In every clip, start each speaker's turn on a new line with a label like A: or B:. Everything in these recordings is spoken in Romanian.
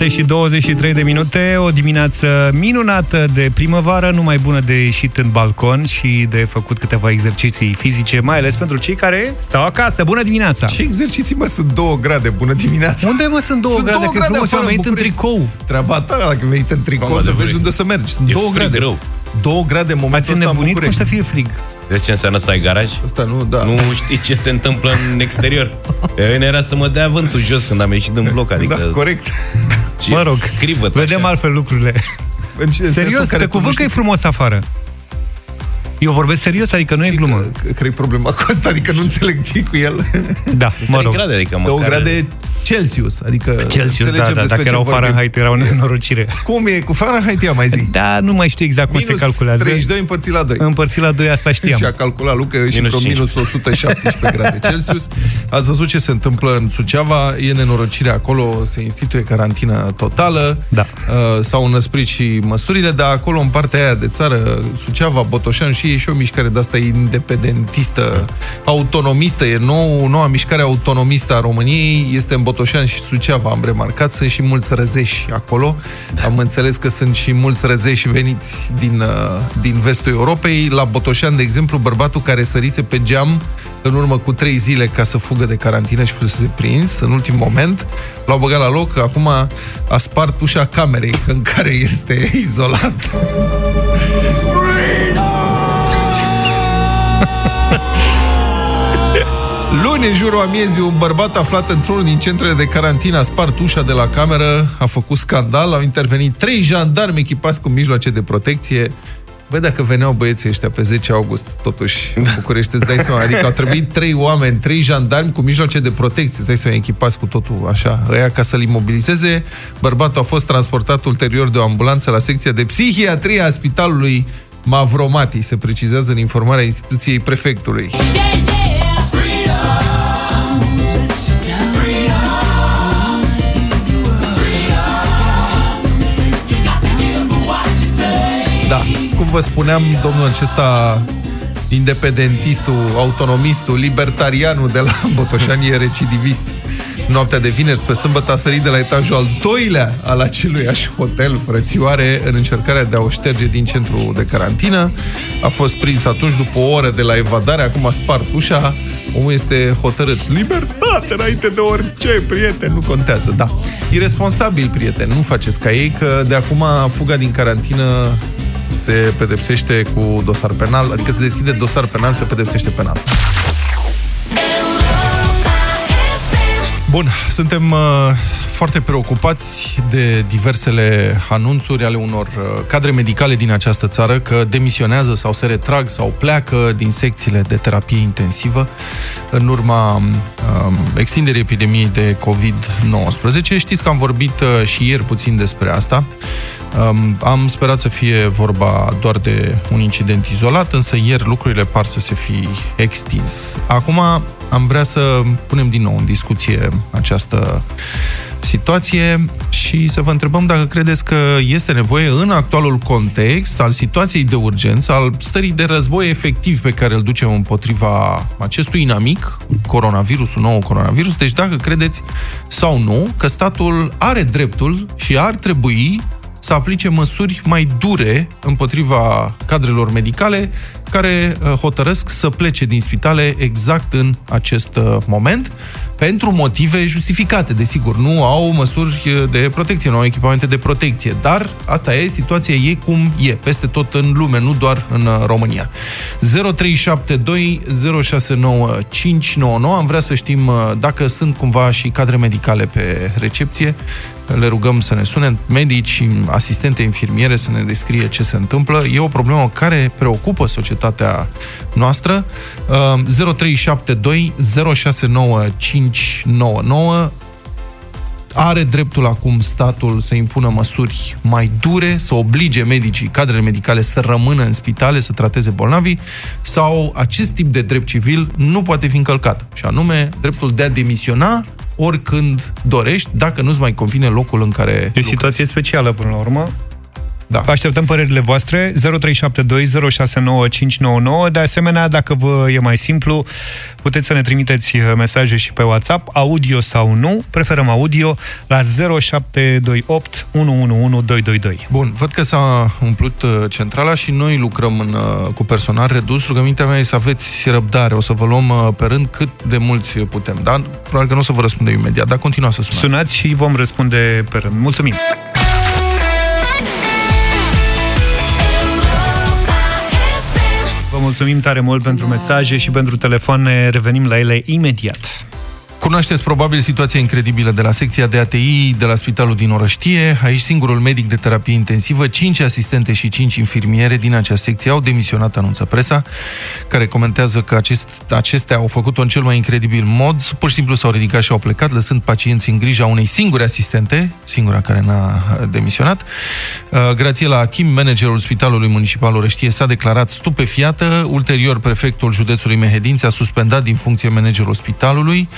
A: 7 și 23 de minute, o dimineață minunată de primăvară, numai bună de ieșit în balcon și de făcut câteva exerciții fizice, mai ales pentru cei care stau acasă. Bună dimineața!
B: Ce exerciții, mă, sunt 2 grade, bună dimineața!
A: Unde, mă, sunt 2
B: Sunt
A: grade?
B: două
A: Că
B: grade
A: frumos,
B: afară,
A: am venit în
B: București.
A: tricou.
B: Treaba ta, dacă venit în tricou,
C: Mamă,
B: să
C: de
B: vezi
C: frig.
B: unde să mergi. Sunt
C: E
B: 2
C: frig
B: grade.
C: rău.
B: 2 grade în
A: Ați
B: momentul ăsta în
A: înnebunit cum
B: București.
A: să fie frig?
C: Vezi ce înseamnă să ai garaj?
B: Asta nu, da.
C: Nu știi ce se întâmplă în exterior. Pe mine era să mă dea vântul jos când am ieșit din bloc, adică...
B: Da, corect.
C: Și
A: Mă rog,
C: crivăț
A: vedem
C: așa.
A: altfel lucrurile.
B: În ce- în sensul
A: Serios,
B: în care
A: pe
B: tu nu
A: cuvânt că e
B: știi
A: frumos afară. Eu vorbesc serios, adică nu e glumă.
B: Că- Care e problema cu asta? Adică nu înțeleg ce cu el.
A: Da, mă
C: 3
A: rog.
C: grade, adică
B: 2
C: măcar...
B: grade Celsius. Adică
A: Celsius, da,
B: înțelegem
A: da,
B: despre
A: dacă
B: ce
A: erau
B: vorbim.
A: Fahrenheit, era o nenorocire.
B: Cum e? Cu Fahrenheit, ia mai zi.
A: Da, nu mai știu exact cum
B: Minus
A: se calculează.
B: 32 împărțit la 2.
A: Împărțit la 2, asta știam.
B: Și a calculat Luca și
C: Minus
B: vreo minus 117 grade Celsius. Ați văzut ce se întâmplă în Suceava, e nenorocire acolo, se instituie carantină totală,
A: Da.
B: Uh, s-au înăsprit și măsurile, dar acolo în partea aia de țară, Suceava, Botoșan și e și o mișcare de asta independentistă, autonomistă, e nou, noua mișcare autonomistă a României, este în Botoșan și Suceava, am remarcat, sunt și mulți răzeși acolo, da. am înțeles că sunt și mulți răzeși veniți din, uh, din vestul Europei, la Botoșan, de exemplu, bărbatul care sărise pe geam în urmă cu trei zile ca să fugă de carantină și fusese prins în ultim moment, l-au băgat la loc, acum a spart ușa camerei în care este izolat. Luni, în jurul amiezii, un bărbat aflat într-unul din centrele de carantină a spart ușa de la cameră, a făcut scandal, au intervenit trei jandarmi echipați cu mijloace de protecție. Băi, dacă veneau băieții ăștia pe 10 august, totuși, în București, îți dai seama, adică au trebuit trei oameni, trei jandarmi cu mijloace de protecție, îți dai seama, echipați cu totul așa, ăia ca să-l imobilizeze. Bărbatul a fost transportat ulterior de o ambulanță la secția de psihiatrie a spitalului Mavromati, se precizează în informarea instituției prefectului. Da, cum vă spuneam, domnul acesta independentistul, autonomistul, libertarianul de la Botoșani e recidivist. Noaptea de vineri spre sâmbătă a sărit de la etajul al doilea al aceluiași hotel frățioare în încercarea de a o șterge din centru de carantină. A fost prins atunci după o oră de la evadare, acum a spart ușa. Omul este hotărât. Libertate înainte de orice, prieten, nu contează. Da. Irresponsabil, prieten, nu faceți ca ei, că de acum fuga din carantină se pedepsește cu dosar penal, adică se deschide dosar penal, se pedepsește penal. Bun, suntem uh, foarte preocupați de diversele anunțuri ale unor uh, cadre medicale din această țară că demisionează sau se retrag sau pleacă din secțiile de terapie intensivă în urma um, extinderii epidemiei de COVID-19. Știți că am vorbit uh, și ieri puțin despre asta. Um, am sperat să fie vorba doar de un incident izolat, însă ieri lucrurile par să se fi extins. Acum am vrea să punem din nou în discuție această situație și să vă întrebăm dacă credeți că este nevoie în actualul context al situației de urgență, al stării de război efectiv pe care îl ducem împotriva acestui inamic, coronavirusul, nou coronavirus, deci dacă credeți sau nu că statul are dreptul și ar trebui să aplice măsuri mai dure împotriva cadrelor medicale care uh, hotărăsc să plece din spitale exact în acest uh, moment, pentru motive justificate, desigur. Nu au măsuri uh, de protecție, nu au echipamente de protecție, dar asta e, situația e cum e, peste tot în lume, nu doar în uh, România. 0372 069 599, am vrea să știm uh, dacă sunt cumva și cadre medicale pe recepție, le rugăm să ne sune medici, asistente infirmiere să ne descrie ce se întâmplă. E o problemă care preocupă societatea noastră. Uh, 0372 069 599 are dreptul acum statul să impună măsuri mai dure, să oblige medicii, cadrele medicale să rămână în spitale, să trateze bolnavii, sau acest tip de drept civil nu poate fi încălcat, și anume dreptul de a demisiona oricând dorești, dacă nu-ți mai convine locul în care
A: E o situație specială până la urmă. Da. Așteptăm părerile voastre 0372069599. De asemenea, dacă vă e mai simplu, puteți să ne trimiteți uh, mesaje și pe WhatsApp, audio sau nu, preferăm audio, la 0728 111222.
B: Bun, văd că s-a umplut uh, centrala și noi lucrăm în, uh, cu personal redus. Rugămintea mea e să aveți răbdare, o să vă luăm pe rând cât de mulți putem, da? Probabil că nu o să vă răspundem imediat, dar continuați să sunați.
A: Sunați și vom răspunde pe rând. Mulțumim! Mulțumim tare mult pentru mesaje și pentru telefon. Ne revenim la ele imediat.
B: Cunoașteți probabil situația incredibilă de la secția de ATI de la Spitalul din Orăștie. Aici singurul medic de terapie intensivă, 5 asistente și 5 infirmiere din acea secție au demisionat, anunță presa, care comentează că acest, acestea au făcut-o în cel mai incredibil mod. Pur și simplu s-au ridicat și au plecat, lăsând pacienții în grija unei singure asistente, singura care n-a demisionat. Uh, Grațiela Achim, managerul Spitalului Municipal Orăștie, s-a declarat stupefiată. Ulterior, prefectul județului Mehedinți a suspendat din funcție managerul spitalului.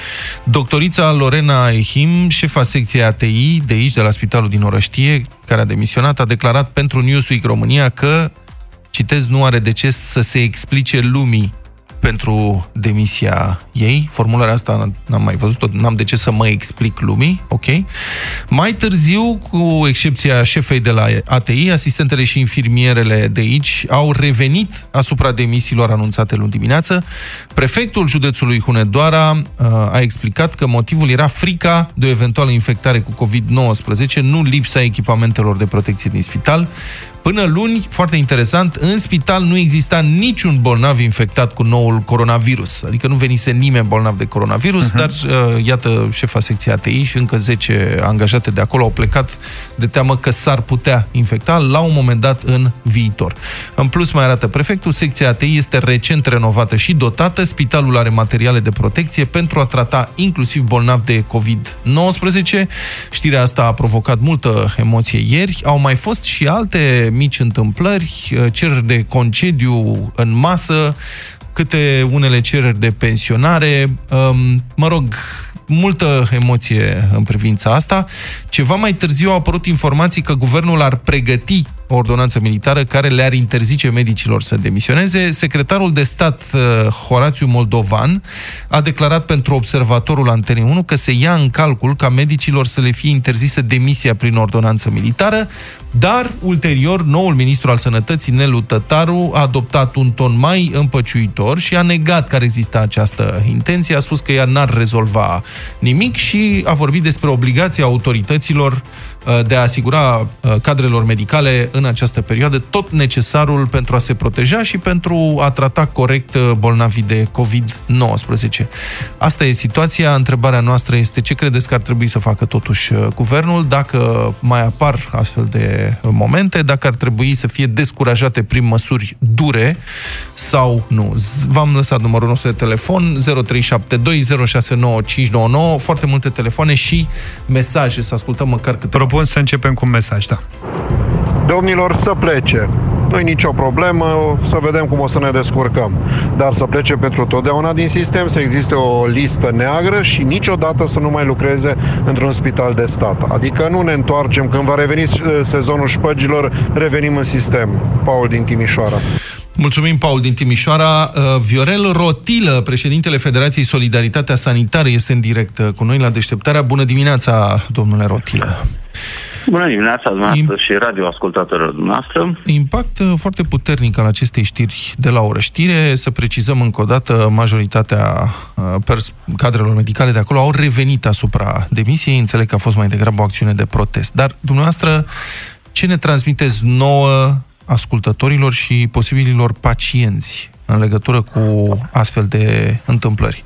B: Doctorița Lorena Ehim, șefa secției ATI de aici, de la Spitalul din Orăștie, care a demisionat, a declarat pentru Newsweek România că, citez, nu are de ce să se explice lumii pentru demisia ei. Formularea asta n-am mai văzut-o, n-am de ce să mă explic lumii, ok? Mai târziu, cu excepția șefei de la ATI, asistentele și infirmierele de aici au revenit asupra demisiilor anunțate luni dimineață. Prefectul județului Hunedoara uh, a explicat că motivul era frica de o eventuală infectare cu COVID-19, nu lipsa echipamentelor de protecție din spital. Până luni, foarte interesant, în spital nu exista niciun bolnav infectat cu noul coronavirus. Adică nu venise nimeni bolnav de coronavirus, uh-huh. dar uh, iată șefa secției ATI și încă 10 angajate de acolo au plecat de teamă că s-ar putea infecta la un moment dat în viitor. În plus, mai arată prefectul, secția ATI este recent renovată și dotată, spitalul are materiale de protecție pentru a trata inclusiv bolnavi de COVID-19. Știrea asta a provocat multă emoție ieri. Au mai fost și alte mici întâmplări, uh, cereri de concediu în masă, câte unele cereri de pensionare, um, mă rog, multă emoție în privința asta. Ceva mai târziu au apărut informații că guvernul ar pregăti o ordonanță militară care le-ar interzice medicilor să demisioneze. Secretarul de stat uh, Horațiu Moldovan a declarat pentru observatorul Antenei 1 că se ia în calcul ca medicilor să le fie interzisă demisia prin ordonanță militară, dar ulterior noul ministru al sănătății, Nelu Tătaru, a adoptat un ton mai împăciuitor și a negat că ar exista această intenție, a spus că ea n-ar rezolva nimic și a vorbit despre obligația autorităților Uh, de a asigura uh, cadrelor medicale în această perioadă tot necesarul pentru a se proteja și pentru a trata corect uh, bolnavii de COVID-19. Asta e situația. Întrebarea noastră este ce credeți că ar trebui să facă totuși guvernul, dacă mai apar astfel de momente, dacă ar trebui să fie descurajate prin măsuri dure sau nu. V-am lăsat numărul nostru de telefon 0372069599, foarte multe telefoane și mesaje, să ascultăm măcar câteva
A: propun să începem cu un mesaj, da.
D: Domnilor, să plece. nu e nicio problemă, să vedem cum o să ne descurcăm. Dar să plece pentru totdeauna din sistem, să existe o listă neagră și niciodată să nu mai lucreze într-un spital de stat. Adică nu ne întoarcem, când va reveni sezonul șpăgilor, revenim în sistem. Paul din Timișoara.
B: Mulțumim, Paul din Timișoara. Uh, Viorel Rotilă, președintele Federației Solidaritatea Sanitară, este în direct uh, cu noi la deșteptarea. Bună dimineața, domnule Rotilă!
E: Bună dimineața, dumneavoastră și radioascultătorilor dumneavoastră.
B: Impact uh, foarte puternic al acestei știri de la o știre. Să precizăm încă o dată, majoritatea cadrelor medicale de acolo au revenit asupra demisiei. Înțeleg că a fost mai degrabă o acțiune de protest. Dar, dumneavoastră, ce ne transmiteți nouă ascultătorilor și posibililor pacienți în legătură cu astfel de întâmplări?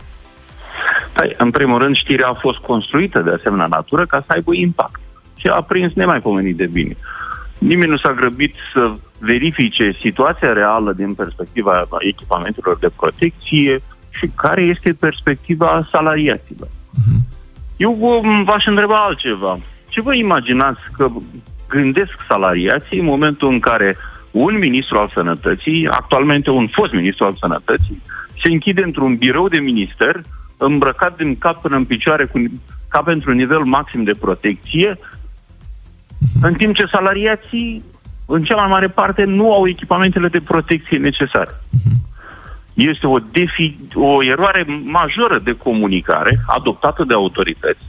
E: Păi, în primul rând, știrea a fost construită de asemenea natură ca să aibă impact. Și a prins nemaipomenit de bine. Nimeni nu s-a grăbit să verifice situația reală din perspectiva echipamentelor de protecție și care este perspectiva salariaților. Uh-huh. Eu v-aș întreba altceva. Ce vă imaginați că gândesc salariații în momentul în care un ministru al sănătății, actualmente un fost ministru al sănătății, se închide într-un birou de minister, îmbrăcat din cap până în picioare, cu, ca pentru un nivel maxim de protecție, în timp ce salariații în cea mai mare parte, nu au echipamentele de protecție necesare. Este o, defi, o eroare majoră de comunicare adoptată de autorități.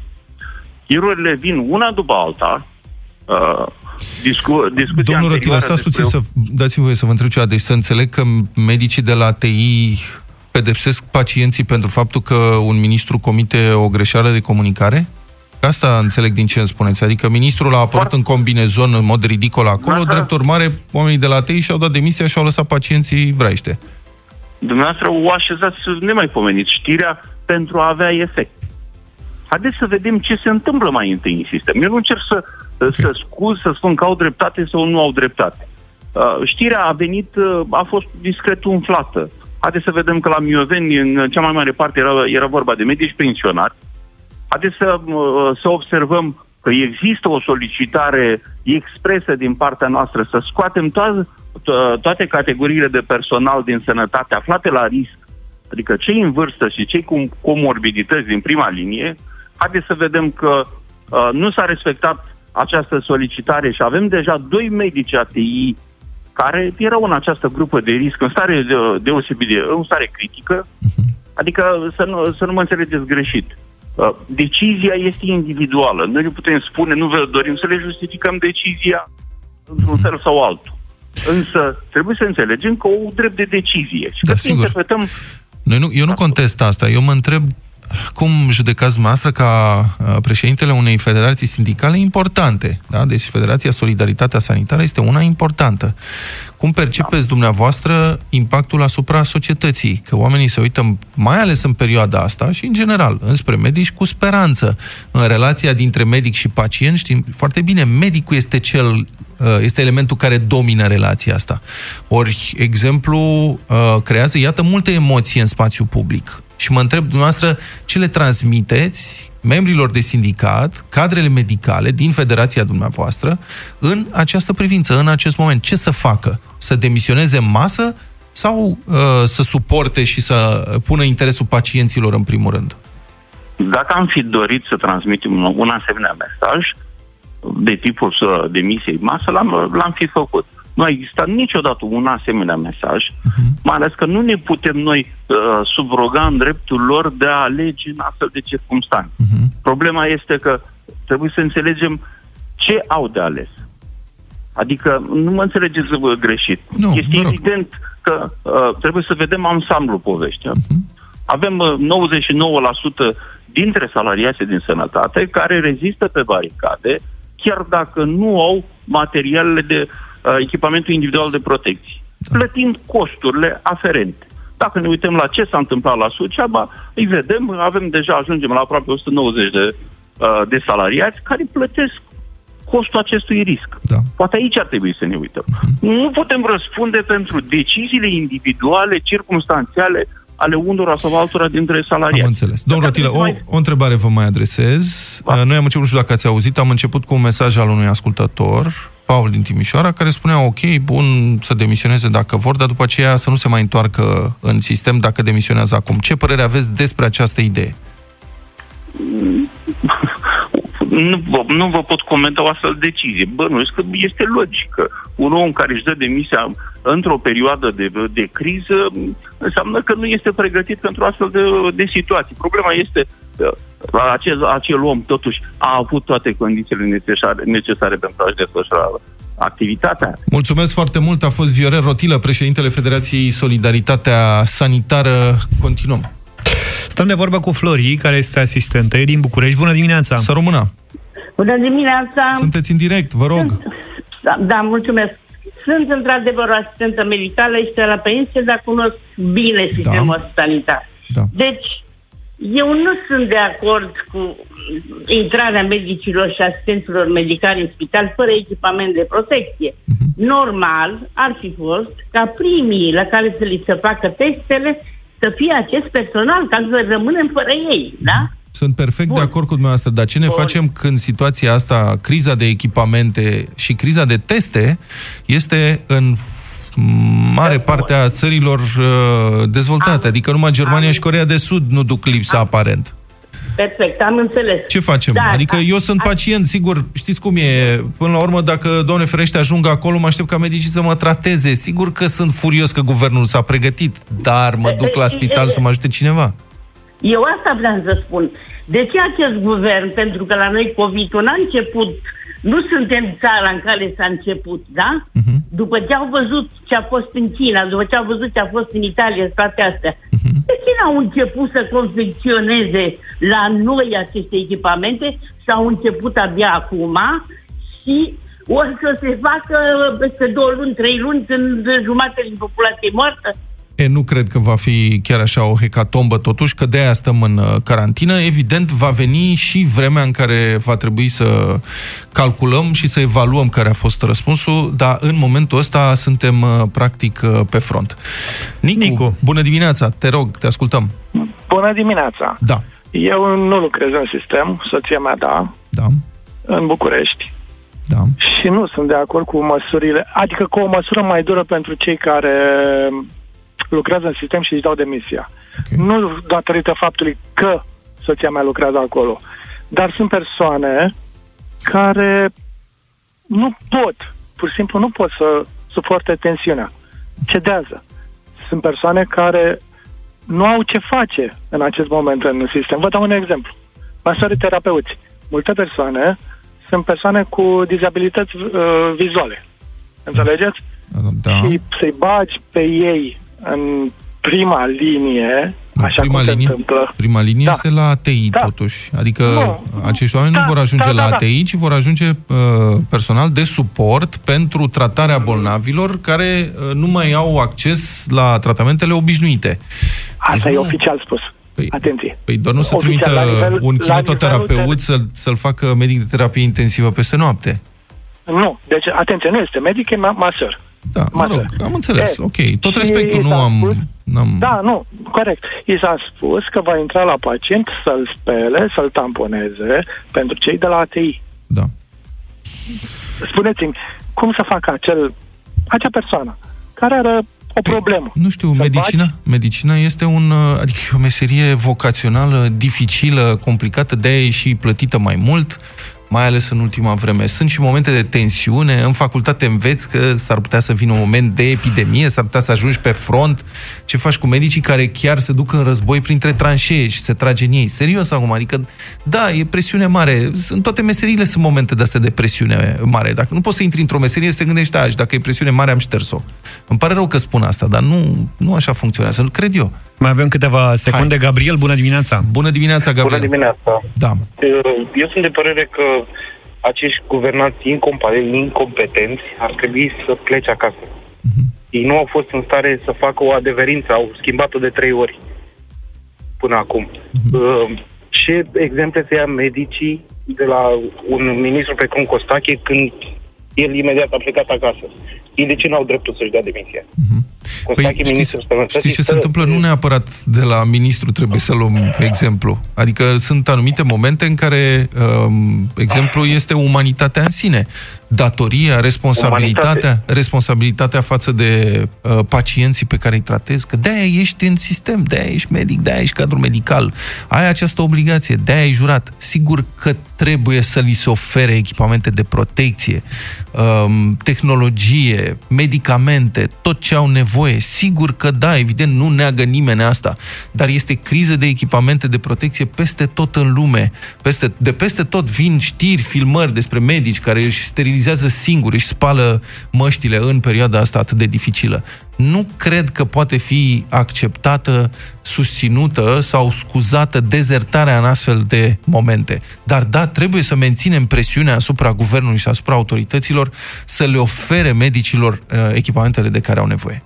E: Erorile vin una după alta. Uh, discu- discuția
B: Domnul Rotila, stați puțin să... Dați-mi voie să vă întreb ceva. Deci să înțeleg că medicii de la TI pedepsesc pacienții pentru faptul că un ministru comite o greșeală de comunicare? Asta înțeleg din ce îmi spuneți. Adică ministrul a apărut în combinezon în mod ridicol acolo, da, drept urmare, oamenii de la TEI și-au dat demisia și au lăsat pacienții vraiște.
E: Dumneavoastră o așezați nemaipomenit știrea pentru a avea efect. Haideți să vedem ce se întâmplă mai întâi în sistem. Eu nu încerc să, okay. să scuz, să spun că au dreptate sau nu au dreptate. Uh, știrea a venit, uh, a fost discret umflată. Haideți să vedem că la Mioveni, în cea mai mare parte, era, era vorba de medici pensionari, Haideți să, să observăm că există o solicitare expresă din partea noastră să scoatem to- to- toate categoriile de personal din sănătate aflate la risc, adică cei în vârstă și cei cu comorbidități din prima linie, haideți să vedem că uh, nu s-a respectat această solicitare și avem deja doi medici ATI care erau în această grupă de risc, în stare de, deosebit de, în stare critică, mhm. adică să nu, să nu mă înțelegeți greșit. Uh, decizia este individuală. Noi nu putem spune, nu vă dorim să le justificăm decizia într-un fel sau altul. Însă trebuie să înțelegem că o drept de decizie și
B: da,
E: că sigur. interpretăm...
B: Noi nu, eu nu contest asta. Eu mă întreb cum judecați dumneavoastră ca uh, președintele unei federații sindicale importante. Da? Deci Federația Solidaritatea Sanitară este una importantă. Cum percepeți da. dumneavoastră impactul asupra societății? Că oamenii se uită, mai ales în perioada asta și în general, înspre medici cu speranță. În relația dintre medic și pacient știm foarte bine, medicul este cel uh, este elementul care domină relația asta. Ori, exemplu, uh, creează, iată, multe emoții în spațiu public și mă întreb dumneavoastră ce le transmiteți membrilor de sindicat, cadrele medicale din federația dumneavoastră în această privință, în acest moment. Ce să facă? Să demisioneze în masă sau uh, să suporte și să pună interesul pacienților în primul rând?
E: Dacă am fi dorit să transmitem un, un asemenea mesaj de tipul să demisiei masă, l-am, l-am fi făcut. Nu a existat niciodată un asemenea mesaj, uh-huh. mai ales că nu ne putem noi uh, subroga în dreptul lor de a alege în astfel de circunstanțe. Uh-huh. Problema este că trebuie să înțelegem ce au de ales. Adică, nu mă înțelegeți greșit.
B: Nu,
E: este evident că uh, trebuie să vedem ansamblu poveștii. Uh-huh. Avem uh, 99% dintre salariații din sănătate care rezistă pe baricade, chiar dacă nu au materialele de Uh, echipamentul individual de protecție, da. plătind costurile aferente. Dacă ne uităm la ce s-a întâmplat la Suceaba, îi vedem, avem deja, ajungem la aproape 190 de, uh, de salariați care plătesc costul acestui risc.
B: Da.
E: Poate aici ar trebui să ne uităm. Uh-huh. Nu putem răspunde pentru deciziile individuale, circumstanțiale ale unora sau altora dintre salariați.
B: Am înțeles. Domnul Rotilă, o, mai... o întrebare vă mai adresez. Ba. Uh, noi am început, nu știu dacă ați auzit, am început cu un mesaj al unui ascultător Paul din Timișoara, care spunea, ok, bun, să demisioneze dacă vor, dar după aceea să nu se mai întoarcă în sistem dacă demisionează acum. Ce părere aveți despre această idee?
E: Nu, nu vă pot comenta o astfel de decizie. Bă, nu, că este logică. Un om care își dă demisia într-o perioadă de, de criză înseamnă că nu este pregătit pentru astfel de, de situații. Problema este acel, acel om totuși a avut toate condițiile necesare, necesare pentru a-și desfășura activitatea.
B: Mulțumesc foarte mult. A fost Viorel Rotilă, președintele Federației Solidaritatea Sanitară. Continuăm.
A: Stăm de vorbă cu Flori, care este asistentă din București. Bună dimineața!
B: Să română!
F: Bună dimineața!
B: Sunteți în direct, vă rog! Sunt,
F: da, da, mulțumesc. Sunt într-adevăr o asistentă medicală, este la pensie, dar cunosc bine sistemul da. sanitar. Da. Deci, eu nu sunt de acord cu intrarea medicilor și asistenților medicali în spital fără echipament de protecție. Uh-huh. Normal ar fi fost ca primii la care să li se facă testele să fie acest personal, ca să rămânem fără ei, da?
B: Sunt perfect Bun. de acord cu dumneavoastră, dar ce ne Bun. facem când situația asta, criza de echipamente și criza de teste, este în mare parte a țărilor uh, dezvoltate. Am, adică numai Germania am, și Corea de Sud nu duc lipsa am, aparent.
F: perfect, am înțeles.
B: Ce facem?
F: Da,
B: adică
F: a,
B: eu sunt
F: a,
B: pacient, sigur, știți cum e, până la urmă, dacă, doamne ferește, ajung acolo, mă aștept ca medicii să mă trateze. Sigur că sunt furios că guvernul s-a pregătit, dar mă duc la spital să mă ajute cineva.
F: Eu asta vreau să spun. De ce acest guvern? Pentru că la noi COVID-ul n-a început nu suntem țara în care s-a început, da? Uh-huh. După ce au văzut ce a fost în China, după ce au văzut ce a fost în Italia, toate astea, uh-huh. de ce n-au început să confecționeze la noi aceste echipamente și au început abia acum și o să se facă peste două luni, trei luni, când jumătate din populație moartă?
B: E, nu cred că va fi chiar așa o hecatombă, totuși, că de-aia stăm în uh, carantină. Evident, va veni și vremea în care va trebui să calculăm și să evaluăm care a fost răspunsul, dar în momentul ăsta suntem, uh, practic, uh, pe front. Nicu, Nicu. bună dimineața, te rog, te ascultăm.
G: Bună dimineața.
B: Da.
G: Eu nu lucrez în sistem, soția mea da.
B: Da.
G: În București.
B: Da.
G: Și nu sunt de acord cu măsurile, adică cu o măsură mai dură pentru cei care lucrează în sistem și își dau demisia. Okay. Nu datorită faptului că soția mea lucrează acolo, dar sunt persoane care nu pot, pur și simplu nu pot să suporte tensiunea. Cedează. Sunt persoane care nu au ce face în acest moment în sistem. Vă dau un exemplu. Masorii terapeuți. Multe persoane sunt persoane cu dizabilități uh, vizuale. Înțelegeți?
B: Da.
G: Și să-i bagi pe ei în prima linie, așa
B: prima
G: cum
B: linie,
G: se întâmplă.
B: Prima linie da. este la ATI, da. totuși. Adică nu. acești oameni da, nu vor ajunge da, la da, ATI, ci vor ajunge uh, personal de suport pentru tratarea bolnavilor care uh, nu mai au acces la tratamentele obișnuite.
G: Asta deci, e nu... oficial spus. Păi, Atenție.
B: Păi doar nu se trimită nivel, un kinetoterapeut de... să, să-l facă medic de terapie intensivă peste noapte.
G: Nu. Deci, atenție, nu este medic, e masor.
B: Da, mă rog, am înțeles, e, ok. Tot respectul, nu am... Spus,
G: am... Da, nu, corect. I s-a spus că va intra la pacient să-l spele, să-l tamponeze pentru cei de la ATI.
B: Da.
G: Spuneți-mi, cum să facă acel, acea persoană care are o păi, problemă.
B: Nu știu, medicina, medicina este un, adică o meserie vocațională dificilă, complicată, de-aia e și plătită mai mult mai ales în ultima vreme. Sunt și momente de tensiune. În facultate înveți că s-ar putea să vină un moment de epidemie, s-ar putea să ajungi pe front. Ce faci cu medicii care chiar se duc în război printre tranșee și se trage în ei? Serios acum, adică, da, e presiune mare. În toate meseriile sunt momente de astea de presiune mare. Dacă nu poți să intri într-o meserie, să te gândești, da, și dacă e presiune mare, am șters-o. Îmi pare rău că spun asta, dar nu, nu așa funcționează, nu cred eu.
A: Mai avem câteva secunde. Hai. Gabriel, bună dimineața!
B: Bună dimineața, Gabriel!
H: Bună dimineața!
B: Da.
H: Eu sunt de părere că acești guvernați incompetenți ar trebui să plece acasă. Uh-huh. Ei nu au fost în stare să facă o adeverință, au schimbat-o de trei ori până acum. Uh-huh. Ce exemple să ia medicii de la un ministru precum Costache când el imediat a plecat acasă? Ei de ce nu au dreptul să-și dea demisia? Uh-huh.
B: Păi, știți, știți ce se întâmplă? Nu neapărat de la ministru trebuie să luăm exemplu. Adică sunt anumite momente în care um, exemplu este umanitatea în sine datoria, responsabilitatea, Umanitate. responsabilitatea față de uh, pacienții pe care îi tratezi, că de-aia ești în sistem, de-aia ești medic, de-aia ești cadru medical, ai această obligație, de-aia ai jurat. Sigur că trebuie să li se ofere echipamente de protecție, um, tehnologie, medicamente, tot ce au nevoie. Sigur că da, evident, nu neagă nimeni asta, dar este criză de echipamente de protecție peste tot în lume. Peste, de peste tot vin știri, filmări despre medici care își sterilizează sterilizează singuri, își spală măștile în perioada asta atât de dificilă. Nu cred că poate fi acceptată, susținută sau scuzată dezertarea în astfel de momente. Dar da, trebuie să menținem presiunea asupra guvernului și asupra autorităților să le ofere medicilor uh, echipamentele de care au nevoie.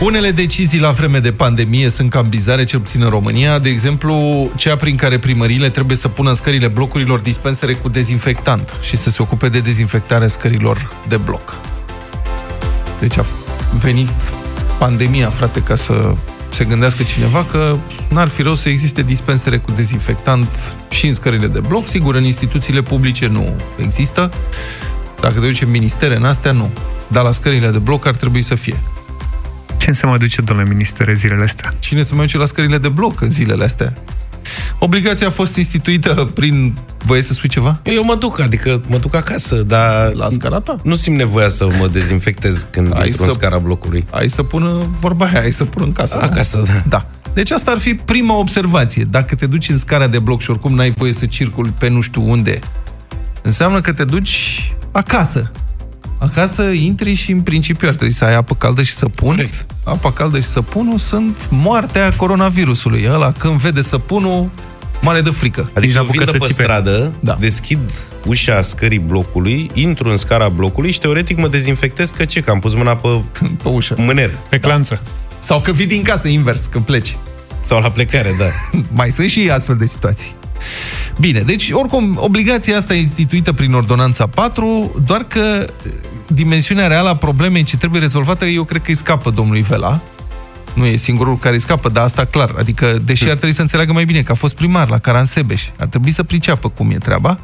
B: Unele decizii la vreme de pandemie sunt cam bizare, cel puțin în România. De exemplu, cea prin care primările trebuie să pună în scările blocurilor dispensere cu dezinfectant și să se ocupe de dezinfectarea scărilor de bloc. Deci a venit pandemia, frate, ca să se gândească cineva că n-ar fi rău să existe dispensere cu dezinfectant și în scările de bloc. Sigur, în instituțiile publice nu există. Dacă te duci în ministere, în astea, nu. Dar la scările de bloc ar trebui să fie.
A: Cine se mai duce, domnule minister, zilele astea?
B: Cine se mai duce la scările de bloc în zilele astea? Obligația a fost instituită prin... Voie să spui ceva?
C: Eu mă duc, adică mă duc acasă, dar...
B: La scara ta?
C: Nu simt nevoia să mă dezinfectez când ai intru să... în scara blocului.
B: Ai să pună vorba aia, ai să pună în casă.
C: Acasă, da.
B: Da. Deci asta ar fi prima observație. Dacă te duci în scara de bloc și oricum n-ai voie să circuli pe nu știu unde, înseamnă că te duci acasă. Acasă intri și în principiu ar trebui să ai apă caldă și săpun.
C: Corect.
B: Apa caldă și săpunul sunt moartea coronavirusului. Ăla când vede săpunul, mare de frică.
C: Adică eu vin de pe țipe. stradă, da. deschid ușa scării blocului, intru în scara blocului și teoretic mă dezinfectez că ce? Că am pus mâna pe,
B: pe ușă.
C: Mâner.
A: Pe clanță.
B: Da. Sau că vii din casă invers, când pleci.
C: Sau la plecare, da.
B: Mai sunt și astfel de situații. Bine, deci, oricum, obligația asta e instituită prin Ordonanța 4, doar că dimensiunea reală a problemei ce trebuie rezolvată, eu cred că îi scapă domnului Vela, nu e singurul care îi scapă, dar asta clar. Adică, deși ar trebui să înțeleagă mai bine că a fost primar la Caransebeș, ar trebui să priceapă cum e treaba.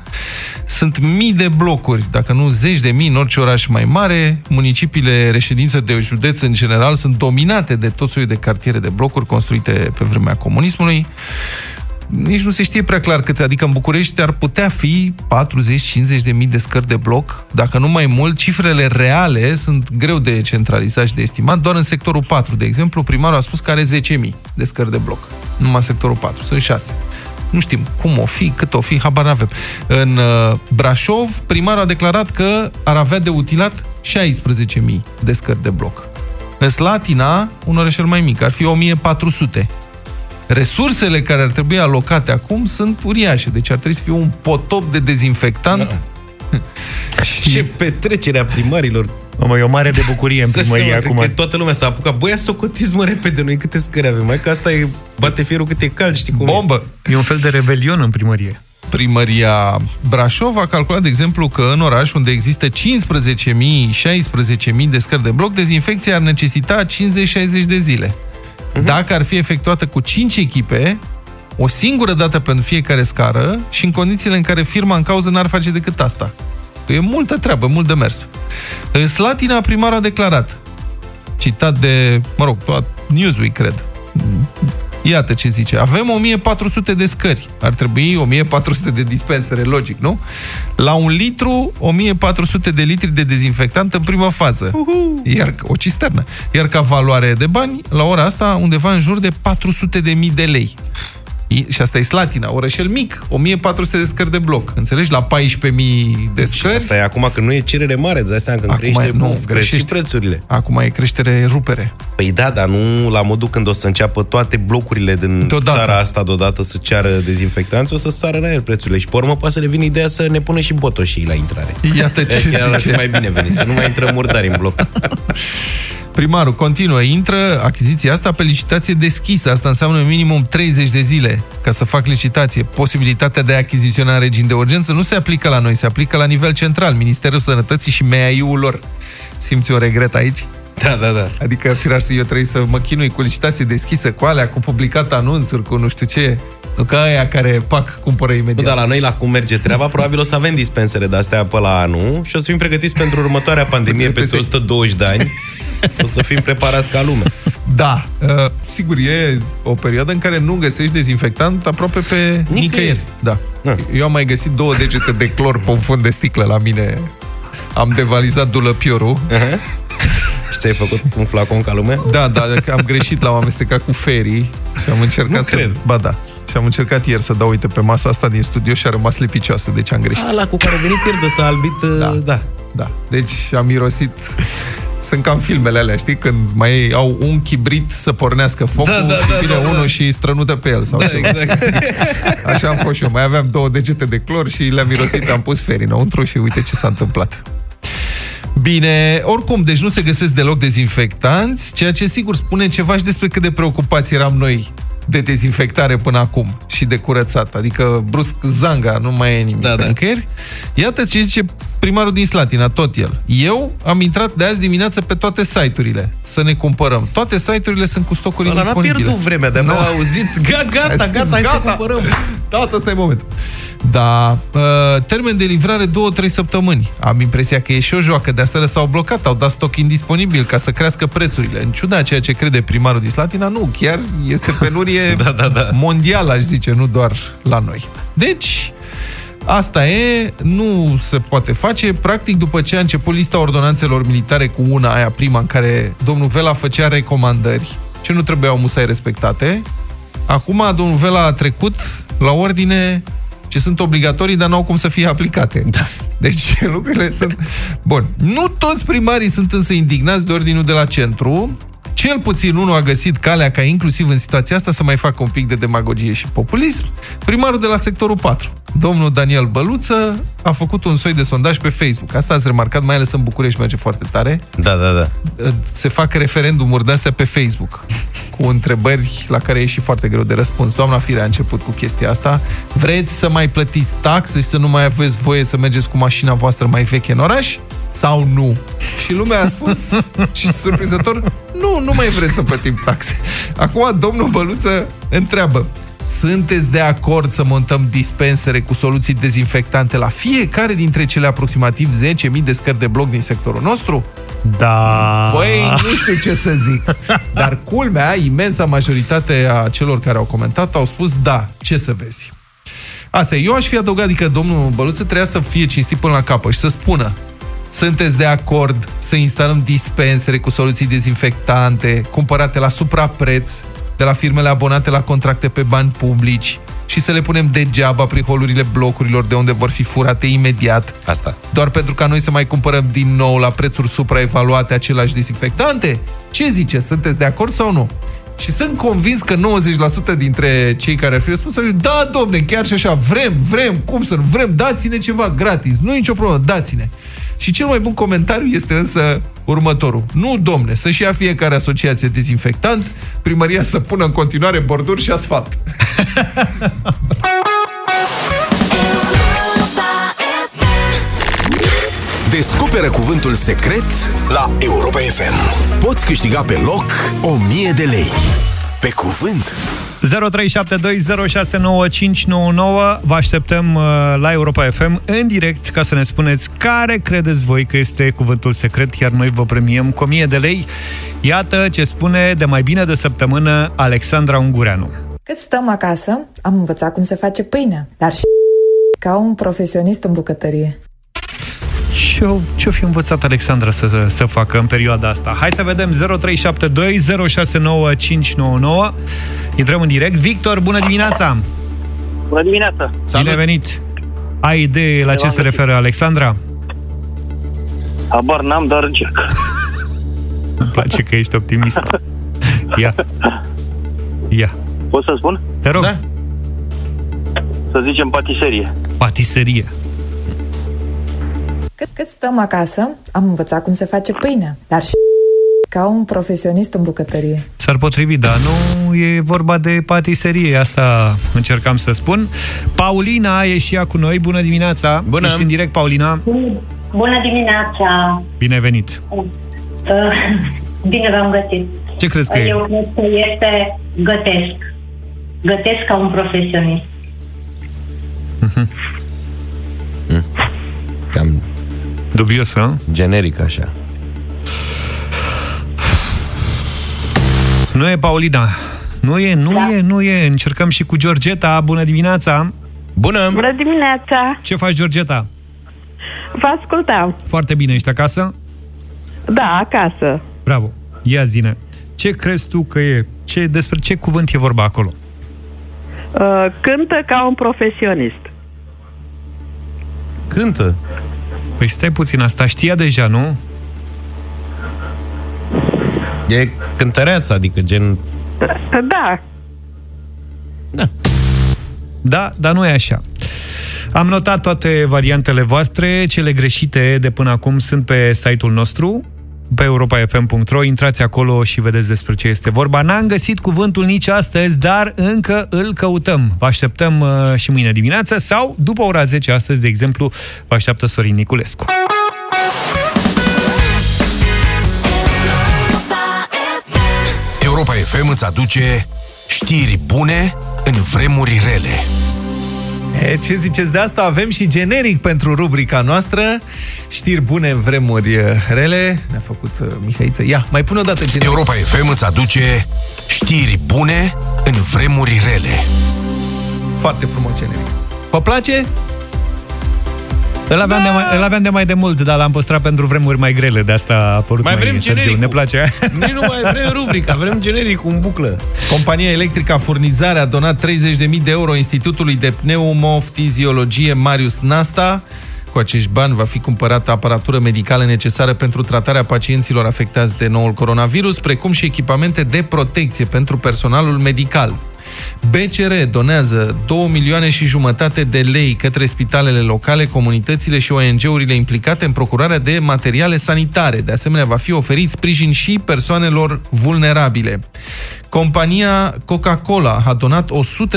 B: Sunt mii de blocuri, dacă nu zeci de mii în orice oraș mai mare. Municipiile reședință de județ, în general, sunt dominate de tot soiul de cartiere de blocuri construite pe vremea comunismului nici nu se știe prea clar câte, adică în București ar putea fi 40-50 de mii de scări de bloc, dacă nu mai mult, cifrele reale sunt greu de centralizat și de estimat, doar în sectorul 4, de exemplu, primarul a spus că are 10 mii de scări de bloc, numai sectorul 4, sunt 6. Nu știm cum o fi, cât o fi, habar n-avem. În uh, Brașov, primarul a declarat că ar avea de utilat 16.000 de scări de bloc. În Slatina, un orășel mai mic, ar fi 1400 resursele care ar trebui alocate acum sunt uriașe. Deci ar trebui să fie un potop de dezinfectant. Da.
C: și... Ce petrecere a primarilor.
A: Mă, e o mare de bucurie în primărie acum.
C: Că toată lumea s-a apucat. Băi, socotiți mă repede, noi câte scări avem. Mai că asta e bate fierul cât e cald, știi cum
B: Bombă!
A: E. e un fel de rebelion în primărie.
B: Primăria Brașov a calculat, de exemplu, că în oraș unde există 15.000, 16.000 de scări de bloc, dezinfecția ar necesita 50-60 de zile. Uh-huh. Dacă ar fi efectuată cu 5 echipe, o singură dată pentru fiecare scară și în condițiile în care firma în cauză n-ar face decât asta. Că e multă treabă, mult de mers. Slatina, primarul a declarat, citat de, mă rog, tot Newsweek, cred, Iată ce zice. Avem 1400 de scări. Ar trebui 1400 de dispensere, logic, nu? La un litru, 1400 de litri de dezinfectant în prima fază. Iar o cisternă. Iar ca valoare de bani, la ora asta, undeva în jur de 400 de mii de lei și asta e Slatina, orășel mic, 1400 de scări de bloc, înțelegi? La 14.000 de scări. Și
C: asta e acum că nu e cerere mare, îți dai seama când acum crește, e, nu, crește prețurile.
B: Acum e creștere rupere.
C: Păi da, dar nu la modul când o să înceapă toate blocurile din deodată. țara asta deodată să ceară dezinfectanți, o să sară în aer prețurile. Și pe urmă poate să le vină ideea să ne pună și botoșii la intrare.
B: Iată ce zice.
C: mai bine venit, să nu mai intrăm murdari în bloc.
B: Primarul continuă, intră achiziția asta pe licitație deschisă. Asta înseamnă minimum 30 de zile ca să fac licitație. Posibilitatea de a achiziționa în regim de urgență nu se aplică la noi, se aplică la nivel central, Ministerul Sănătății și MEAI-ul lor. Simți un regret aici?
C: Da, da, da.
B: Adică, firar să eu trebuie să mă chinui cu licitație deschisă, cu alea, cu publicat anunțuri, cu nu știu ce. Nu ca aia care, pac, cumpără imediat. Nu,
C: dar la noi, la cum merge treaba, probabil o să avem dispensere de-astea pe la anul și o să fim pregătiți pentru următoarea pandemie peste 120 de ani. O să fim preparați ca lume.
B: Da, uh, sigur, e o perioadă în care nu găsești dezinfectant aproape pe nicăieri. nicăieri. Da. da. Eu am mai găsit două degete de clor pe un fund de sticlă la mine. Am devalizat dulăpiorul. Uh-huh.
C: Și ți-ai făcut un flacon ca lume?
B: Da, da, am greșit, l-am amestecat cu ferii și am încercat
C: nu
B: să...
C: cred.
B: Ba da. Și am încercat ieri să dau, uite, pe masa asta din studio și a rămas lipicioasă, deci am greșit.
C: Ala cu care a venit ieri de s-a albit,
B: da.
C: da.
B: Da, deci am mirosit sunt cam filmele alea, știi? Când mai au un chibrit să pornească focul da, da, da, vine da, da, unul și strănută pe el. Sau
C: da, exact.
B: Așa am fost și eu. Mai aveam două degete de clor și le-am mirosit, am pus ferii înăuntru și uite ce s-a întâmplat. Bine, oricum, deci nu se găsesc deloc dezinfectanți, ceea ce sigur spune ceva și despre cât de preocupați eram noi de dezinfectare până acum și de curățat. Adică brusc zanga, nu mai e nimic
C: da, da.
B: Iată ce zice primarul din Slatina, tot el. Eu am intrat de azi dimineață pe toate site-urile să ne cumpărăm. Toate site-urile sunt cu stocuri
C: Ăla
B: disponibile.
C: n-a pierdut vremea de-am
B: Da.
C: auzit. Gata, gata, gata, hai să cumpărăm.
B: Da, ăsta e momentul. Da, uh, termen de livrare 2-3 săptămâni. Am impresia că e și o joacă, de asta s-au blocat, au dat stoc indisponibil ca să crească prețurile. În ciuda ceea ce crede primarul din Slatina, nu, chiar este penurie
C: Da, da, da.
B: mondială, aș zice, nu doar la noi. Deci, Asta e, nu se poate face. Practic, după ce a început lista ordonanțelor militare cu una, aia prima, în care domnul Vela făcea recomandări ce nu trebuiau musai respectate, acum domnul Vela a trecut la ordine ce sunt obligatorii, dar n-au cum să fie aplicate.
C: Da.
B: Deci lucrurile sunt... Bun. Nu toți primarii sunt însă indignați de ordinul de la centru. Cel puțin unul a găsit calea ca inclusiv în situația asta să mai facă un pic de demagogie și populism. Primarul de la sectorul 4, domnul Daniel Băluță, a făcut un soi de sondaj pe Facebook. Asta ați remarcat, mai ales în București merge foarte tare.
C: Da, da, da.
B: Se fac referendumuri de-astea pe Facebook, cu întrebări la care e și foarte greu de răspuns. Doamna Fire a început cu chestia asta. Vreți să mai plătiți taxe și să nu mai aveți voie să mergeți cu mașina voastră mai veche în oraș? Sau nu? Și lumea a spus, și surprinzător, nu, nu mai vreți să plătim taxe. Acum domnul Băluță întreabă, sunteți de acord să montăm dispensere cu soluții dezinfectante la fiecare dintre cele aproximativ 10.000 de scări de bloc din sectorul nostru?
A: Da.
B: Păi, nu știu ce să zic. Dar culmea, imensa majoritate a celor care au comentat au spus da, ce să vezi. Asta e. Eu aș fi adăugat, adică domnul Băluță trebuia să fie cinstit până la capăt și să spună sunteți de acord să instalăm dispensere cu soluții dezinfectante cumpărate la suprapreț de la firmele abonate la contracte pe bani publici și să le punem degeaba prin holurile blocurilor de unde vor fi furate imediat.
C: Asta.
B: Doar pentru ca noi să mai cumpărăm din nou la prețuri supraevaluate același dezinfectante? Ce zice? Sunteți de acord sau nu? Și sunt convins că 90% dintre cei care ar fi răspuns au zis, da, domne, chiar și așa, vrem, vrem, cum să nu, vrem, dați-ne ceva gratis, nu e nicio problemă, dați-ne. Și cel mai bun comentariu este însă următorul. Nu, domne, să-și ia fiecare asociație dezinfectant, primăria să pună în continuare borduri și asfalt.
I: Descoperă cuvântul secret la Europa FM. Poți câștiga pe loc 1000 de lei. Pe cuvânt.
A: 0372069599 Vă așteptăm uh, la Europa FM în direct ca să ne spuneți care credeți voi că este cuvântul secret, iar noi vă premiem cu 1000 de lei. Iată ce spune de mai bine de săptămână Alexandra Ungureanu.
J: Cât stăm acasă, am învățat cum se face pâinea, dar și ca un profesionist în bucătărie.
A: Ce-o, ce-o fi învățat Alexandra să, să, să facă în perioada asta? Hai să vedem 0372069599 Intrăm în direct. Victor, bună dimineața!
K: Bună dimineața!
A: Salut. Bine venit! Ai idee la ce se referă Alexandra?
K: Habar n-am, dar încerc.
A: Îmi place că ești optimist. Ia. Ia.
K: Pot să spun?
A: Te rog.
B: Da?
K: Să zicem patiserie.
A: Patiserie.
J: Cât, cât stăm acasă, am învățat cum se face pâinea, dar și ca un profesionist în bucătărie.
A: S-ar potrivi, dar nu e vorba de patiserie, asta încercam să spun. Paulina e și ea cu noi, bună dimineața!
C: Bună!
A: Ești în direct, Paulina?
L: Bună dimineața!
A: Bine venit!
L: Uh, Bine v-am găsit.
A: Ce crezi că
L: Eu
A: e?
L: cred că este gătesc. Gătesc ca un profesionist.
C: Cam
A: Dubios, hă?
C: generic așa.
A: Nu e Paulina. Nu e, nu
L: Da.
A: e, nu e. Încercăm și cu Georgeta. Bună dimineața!
C: Bună!
M: Bună dimineața!
A: Ce faci, Georgeta?
M: Vă ascultam.
A: Foarte bine, ești acasă?
M: Da, acasă.
A: Bravo! Ia zine. Ce crezi tu că e? Ce, despre ce cuvânt e vorba acolo?
M: Uh, cântă ca un profesionist.
C: Cântă.
A: Păi stai puțin, asta știa deja, nu?
C: E cântăreață, adică gen...
M: Da.
A: Da, dar nu e așa. Am notat toate variantele voastre, cele greșite de până acum sunt pe site-ul nostru pe europafm.ro, intrați acolo și vedeți despre ce este vorba. N-am găsit cuvântul nici astăzi, dar încă îl căutăm. Vă așteptăm uh, și mâine dimineață sau după ora 10 astăzi, de exemplu, vă așteaptă Sorin Niculescu.
I: Europa FM îți aduce știri bune în vremuri rele.
B: E, ce ziceți de asta? Avem și generic pentru rubrica noastră. Știri bune în vremuri rele. Ne-a făcut uh, Mihaiță. Ia, mai pune o dată generic.
I: Europa FM îți aduce știri bune în vremuri rele.
B: Foarte frumos generic. Vă place?
A: Îl aveam, da. de mai, îl aveam de mai de mult, dar l-am păstrat pentru vremuri mai grele, de asta a apărut
C: mai, mai vrem generic.
A: Ne place.
C: Noi nu mai vrem rubrica, vrem generic în buclă.
B: Compania electrică Furnizare a donat 30.000 de euro Institutului de Pneumoftiziologie Marius Nasta. Cu acești bani va fi cumpărată aparatură medicală necesară pentru tratarea pacienților afectați de noul coronavirus, precum și echipamente de protecție pentru personalul medical. BCR donează 2 milioane și jumătate de lei către spitalele locale, comunitățile și ONG-urile implicate în procurarea de materiale sanitare. De asemenea, va fi oferit sprijin și persoanelor vulnerabile. Compania Coca-Cola a donat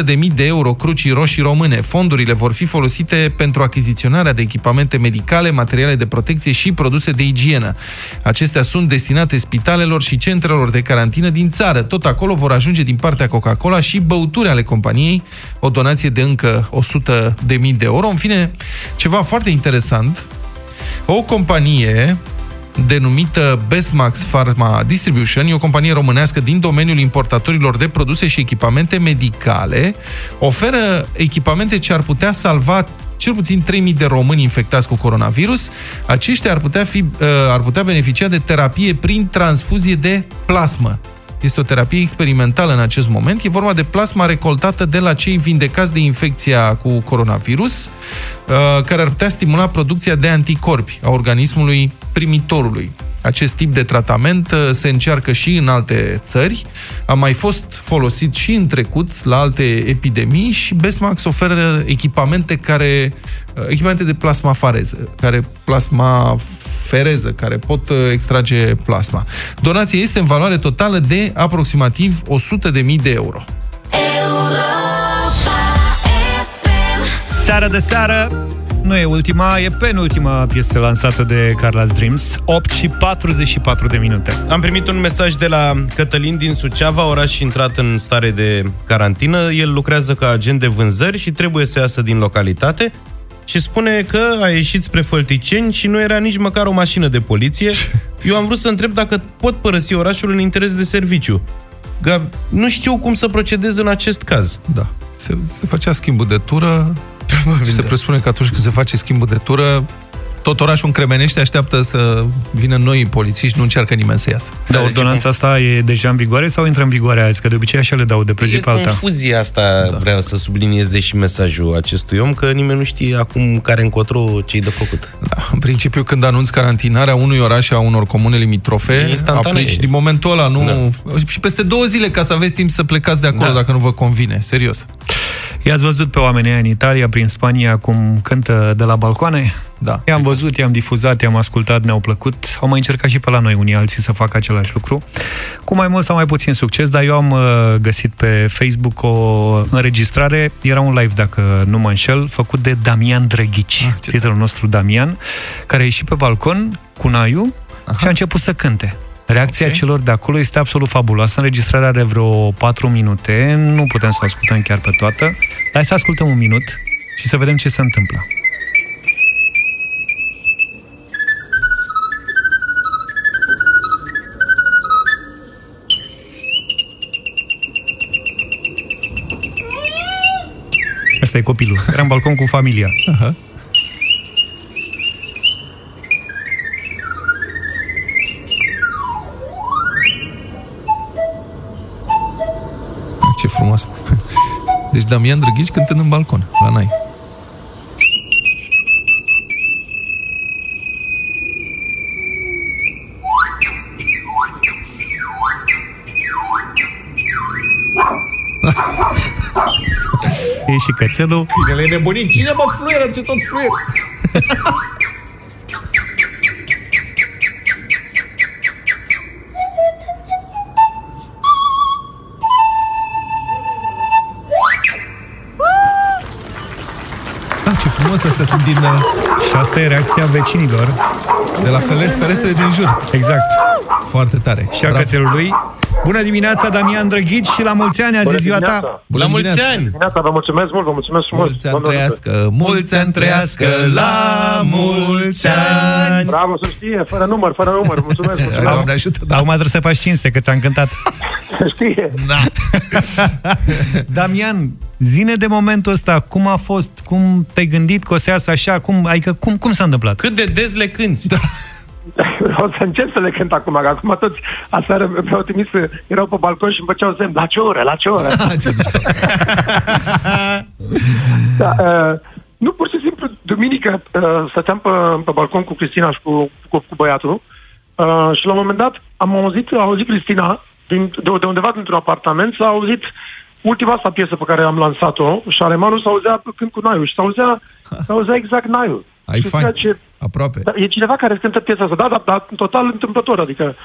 B: 100.000 de euro Crucii Roșii Române. Fondurile vor fi folosite pentru achiziționarea de echipamente medicale, materiale de protecție și produse de igienă. Acestea sunt destinate spitalelor și centrelor de carantină din țară. Tot acolo vor ajunge din partea Coca-Cola și băuturi ale companiei, o donație de încă 100.000 de euro. În fine, ceva foarte interesant, o companie denumită Bestmax Pharma Distribution, e o companie românească din domeniul importatorilor de produse și echipamente medicale, oferă echipamente ce ar putea salva cel puțin 3.000 de români infectați cu coronavirus. Aceștia ar putea, fi, uh, ar putea beneficia de terapie prin transfuzie de plasmă. Este o terapie experimentală în acest moment. E vorba de plasma recoltată de la cei vindecați de infecția cu coronavirus, uh, care ar putea stimula producția de anticorpi a organismului primitorului. Acest tip de tratament uh, se încearcă și în alte țări, a mai fost folosit și în trecut la alte epidemii și Besmax oferă echipamente care uh, echipamente de plasma fareză, care plasma fereză, care pot uh, extrage plasma. Donația este în valoare totală de aproximativ 100.000 de euro.
A: Seara de seară, nu e ultima, e penultima piesă lansată de Carla's Dreams. 8 și 44 de minute.
C: Am primit un mesaj de la Cătălin din Suceava, oraș intrat în stare de carantină. El lucrează ca agent de vânzări și trebuie să iasă din localitate și spune că a ieșit spre Fălticeni și nu era nici măcar o mașină de poliție. Eu am vrut să întreb dacă pot părăsi orașul în interes de serviciu. Gab, nu știu cum să procedez în acest caz.
B: Da. Se, se facea schimbul de tură, Probabil, se da. presupune că atunci când se face schimbul de tură, tot orașul încremenește, așteaptă să vină noi polițiști, nu încearcă nimeni să iasă.
A: Da, ordonanța asta e deja în vigoare sau intră în vigoare azi? Că de obicei așa le dau de pe zi pe alta.
C: confuzia asta, da. vreau să subliniez și mesajul acestui om, că nimeni nu știe acum care încotro ce de făcut.
B: Da, în principiu, când anunți carantinarea unui oraș a unor comune limitrofe, aplici din momentul ăla, nu... Da. Și peste două zile, ca să aveți timp să plecați de acolo, da. dacă nu vă convine, serios.
A: I-ați văzut pe oamenii în Italia, prin Spania, cum cântă de la balcoane?
B: Da.
A: I-am văzut, i-am difuzat, i-am ascultat, ne-au plăcut. Au mai încercat și pe la noi unii alții să facă același lucru. Cu mai mult sau mai puțin succes, dar eu am uh, găsit pe Facebook o înregistrare, era un live, dacă nu mă înșel, făcut de Damian Drăghici, ah, prietenul nostru Damian, care a ieșit pe balcon cu Naiu Aha. și a început să cânte. Reacția okay. celor de acolo este absolut fabuloasă. Înregistrarea are vreo 4 minute. Nu putem să o ascultăm chiar pe toată. Hai să ascultăm un minut și să vedem ce se întâmplă. Asta e copilul. Era în balcon cu familia. Aha.
B: Frumos. Deci Damian Drăghici cântând în balcon, la noi.
A: E și cățelul.
B: Binele e nebunit. Cine mă fluieră? Ce tot fluier? frumos, astea sunt din... uh,
A: Și asta e reacția vecinilor.
B: De la ferestrele ferestrele din jur.
A: Exact.
B: Foarte tare.
A: Și a
B: Bravo.
A: cățelului. Bună dimineața, Damian Drăghici, și la mulți ani, azi e ziua ta.
B: Bună
C: La mulți
B: dimineața.
C: ani!
N: Dimineața, vă mulțumesc mult, vă mulțumesc frumos.
B: Mulți ani
N: Doamne ajută.
B: trăiască, mulți ani trăiască, la mulți ani.
N: Bravo, să știe, fără număr, fără număr, mulțumesc. mulțumesc.
B: Doamne ajută, da.
A: Acum trebuie să faci cinste, că ți-am cântat.
N: Să știe.
B: Da.
A: Damian, zine de momentul ăsta, cum a fost, cum te-ai gândit că o să iasă așa, cum, adică cum, cum s-a întâmplat?
C: Cât de des le cânti? Da.
N: O să încep să le cânt acum, că acum toți aseară mi-au trimis, erau pe balcon și îmi făceau semn, la ce oră, la ce oră.
B: Ce mișto.
N: da, uh, nu, pur și simplu, duminică uh, stăteam pe, pe balcon cu Cristina și cu, cu, cu băiatul uh, și la un moment dat am auzit, a auzit Cristina din, de, de undeva dintr-un apartament, s-a auzit ultima asta piesă pe care am lansat-o și Alemanul s-auzea când cu Naiul și s-auzea, s-auzea exact Naiul.
B: Ai
N: Și
B: fain.
N: ceea ce,
B: Aproape.
N: da, e cineva care cântă piesa asta, da, da, da, total întâmplător, adică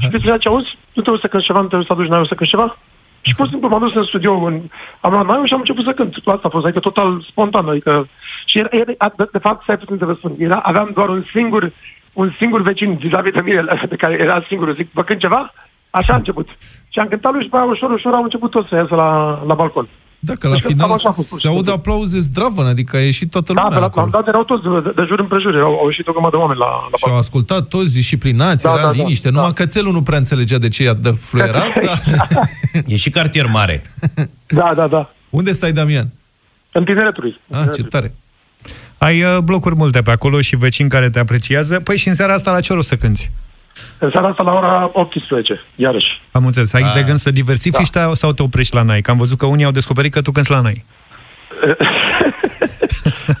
N: și Cristina ce auzi, nu trebuie să cânti ceva, nu trebuie să aduci Naiul să cânti ceva? Și pur și simplu m-am dus în studio, în, am luat Naiul și am început să cânt. Asta a fost, adică total spontan, adică și era, era, de, de fapt, stai puțin să vă spun, era, aveam doar un singur, un singur vecin vis-a-vis de mine, de care era singurul, zic, vă cânt ceva? Așa a început. Și am cântat lui și pe aia ușor, ușor am început tot să iasă la, la balcon.
B: Da, că la
N: Deci,
B: final
N: cam așa a fost, pur și
B: se aud
N: simplu.
B: aplauze zdravăn, adică a ieșit toată
N: Da,
B: lumea
N: pe la,
B: acolo.
N: la dat erau toți de, de jur împrejur, erau, au ieșit o grămadă de oameni la, la
B: Și au ascultat toți disciplinați,
N: Da,
B: era
N: da, da,
B: liniște. Numai cățelul nu prea înțelegea de ce i-a de fluierat. da.
C: E și cartier mare.
N: Da, da, da.
B: Unde stai, Damian?
N: În tineretului.
B: Ah, ce tare.
A: Ai uh, blocuri multe pe acolo și vecini care te apreciază. Păi și în seara asta la ce oră o să cânti?
N: În seara asta la ora 18, iarăși.
A: Am înțeles. Ai
C: Ah.
A: de gând să diversifici da. sau te oprești la Nai? Că am văzut că unii au descoperit că tu cânti la Nai.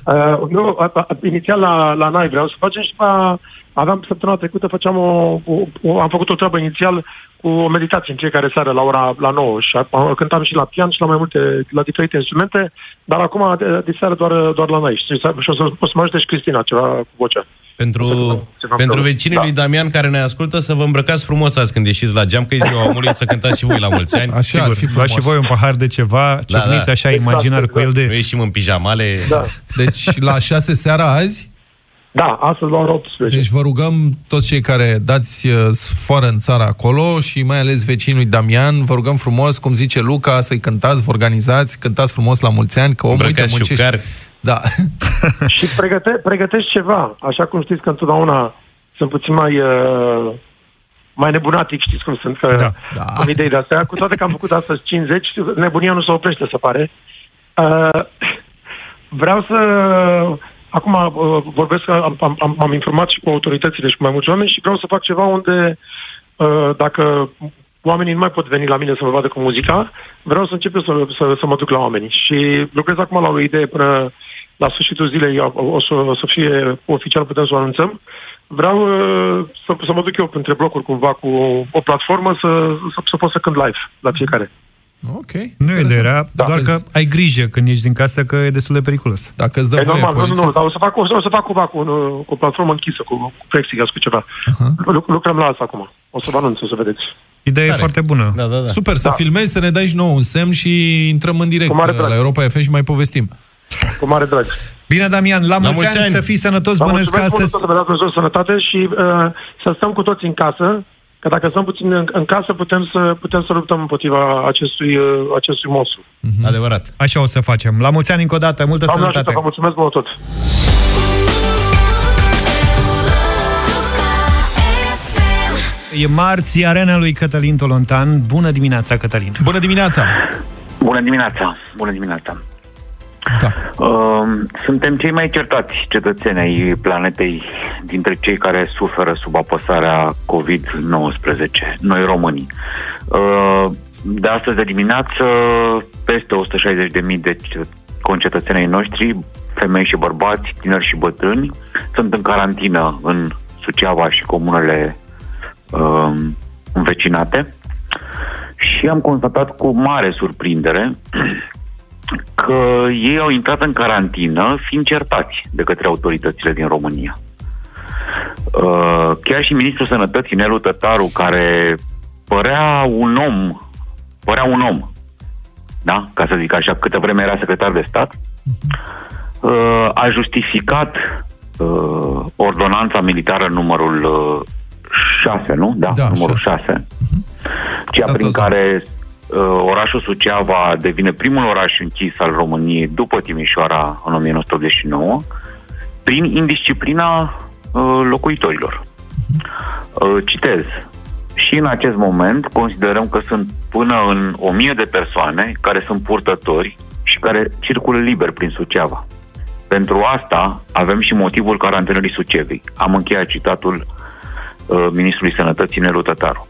N: Uh, nu, a, a, inițial la, la NAI vreau să facem și după aveam săptămâna trecută, făceam o, o, o, am făcut o treabă inițial cu o meditație în fiecare seară la ora la 9 și a, a, cântam și la pian și la mai multe, la diferite instrumente, dar acum de, de seară doar, doar la NAI și, și o să, o să mă ajute și Cristina ceva cu vocea.
C: Pentru,
N: Ceva
C: pentru
N: împreună.
C: vecinii
N: Da.
C: lui Damian care ne ascultă să vă îmbrăcați frumos azi când ieșiți la geam, că e ziua omului să cântați și voi la mulți ani.
B: Așa ar fi
A: Luați
B: frumos.
A: și voi un pahar de ceva,
C: Da,
A: ciocniți
C: da.
A: așa
N: Exact,
A: imaginar cu el
C: Nu
A: de...
C: ieșim în pijamale.
N: Da,
B: Deci la 6 seara azi,
N: da astăzi la ora 18.
B: deci vă rugăm toți cei care dați uh, sfoară în țară acolo și mai ales vecinii lui Damian, vă rugăm frumos, cum zice Luca, să-i cântați, vă organizați, cântați frumos la mulți ani, că omul uite,
C: Îmbrăcați
B: muncește.
C: Șucari.
B: Da.
N: și pregăte, pregătești ceva, așa cum știți că întotdeauna sunt puțin mai uh, mai nebunatic, știți cum sunt, că
A: Da.
B: Da.
N: am idei de astea, cu toate că am făcut astăzi 50, nebunia nu se oprește, se pare. Uh, vreau să... Acum uh, vorbesc, că am, am, am, am informat și cu autoritățile și cu mai mulți oameni și vreau să fac ceva unde, uh, dacă oamenii nu mai pot veni la mine să mă vadă cu muzica, vreau să încep eu să, să, să mă duc la oameni. Și lucrez acum la o idee până la sfârșitul zilei, o, o, să, o să fie oficial, putem să o anunțăm. Vreau uh, să, să mă duc eu între blocuri cumva cu o platformă să, să, să pot să cânt live la fiecare.
B: Ok.
A: Nu e de rea,
B: Da,
A: doar
B: vezi.
A: că ai grijă când ești din casă că e destul de periculos.
B: Dacă îți dă
N: E
B: voie
N: normal, nu, nu,
B: poliția...
N: nu, dar o să fac, o să, o să fac cumva cu, un, cu o platformă închisă, cu, cu plexiglas, cu ceva. Lu- lucrăm la asta acum. O să vă anunț, o să vedeți.
A: Ideea e
C: Tare.
A: foarte bună.
C: Da, da, da.
B: Super, să filmezi, să ne dai și nouă un semn și intrăm în direct
N: Cu mare
B: uh,
N: drag.
B: la Europa FM și mai povestim.
N: Cu mare drag.
A: Bine, Damian, la, mulți,
C: mulți
A: ani,
C: ani.
A: să fii sănătos,
N: Vă
A: bănesc că
N: mulțumesc
A: astăzi...
N: mult să vă dați Dumnezeu sănătate și uh, să stăm cu toți în casă, că dacă stăm puțin în, în casă, putem să, putem să luptăm împotriva acestui, uh, acestui monstru.
C: Adevărat.
A: Așa o să facem. La mulți ani încă o dată, multă
N: Doamne ajută,
A: sănătate.
N: vă mulțumesc mult tot.
A: E marți, arena lui Cătălin Tolontan. Bună dimineața, Cătălin.
B: Bună dimineața!
K: Bună dimineața! Bună dimineața!
B: Da.
K: Uh, suntem cei mai certați cetățeni ai planetei dintre cei care suferă sub apăsarea COVID-19, noi românii. Uh, de astăzi de dimineață, peste 160.000 de ce- concetățenii noștri, femei și bărbați, tineri și bătrâni, sunt în carantină în Suceava și comunele uh, învecinate și am constatat cu mare surprindere că ei au intrat în carantină fiind certați de către autoritățile din România. Uh, chiar și ministrul sănătății, Nelu Tătaru, care părea un om, părea un om, da? Ca să zic așa, câtă vreme era secretar de stat, uh, a justificat uh, ordonanța militară numărul uh, 6, nu? Da,
B: Da,
K: numărul
B: șase.
K: 6. Cea prin care uh, orașul Suceava devine primul oraș închis al României după Timișoara în 1989 prin indisciplina uh, locuitorilor. Uh, citez. Și în acest moment considerăm că sunt până în o mie de persoane care sunt purtători și care circulă liber prin Suceava. Pentru asta avem și motivul carantinării Sucevei. Am încheiat citatul uh, Ministrului Sănătății Nelu Tătaru.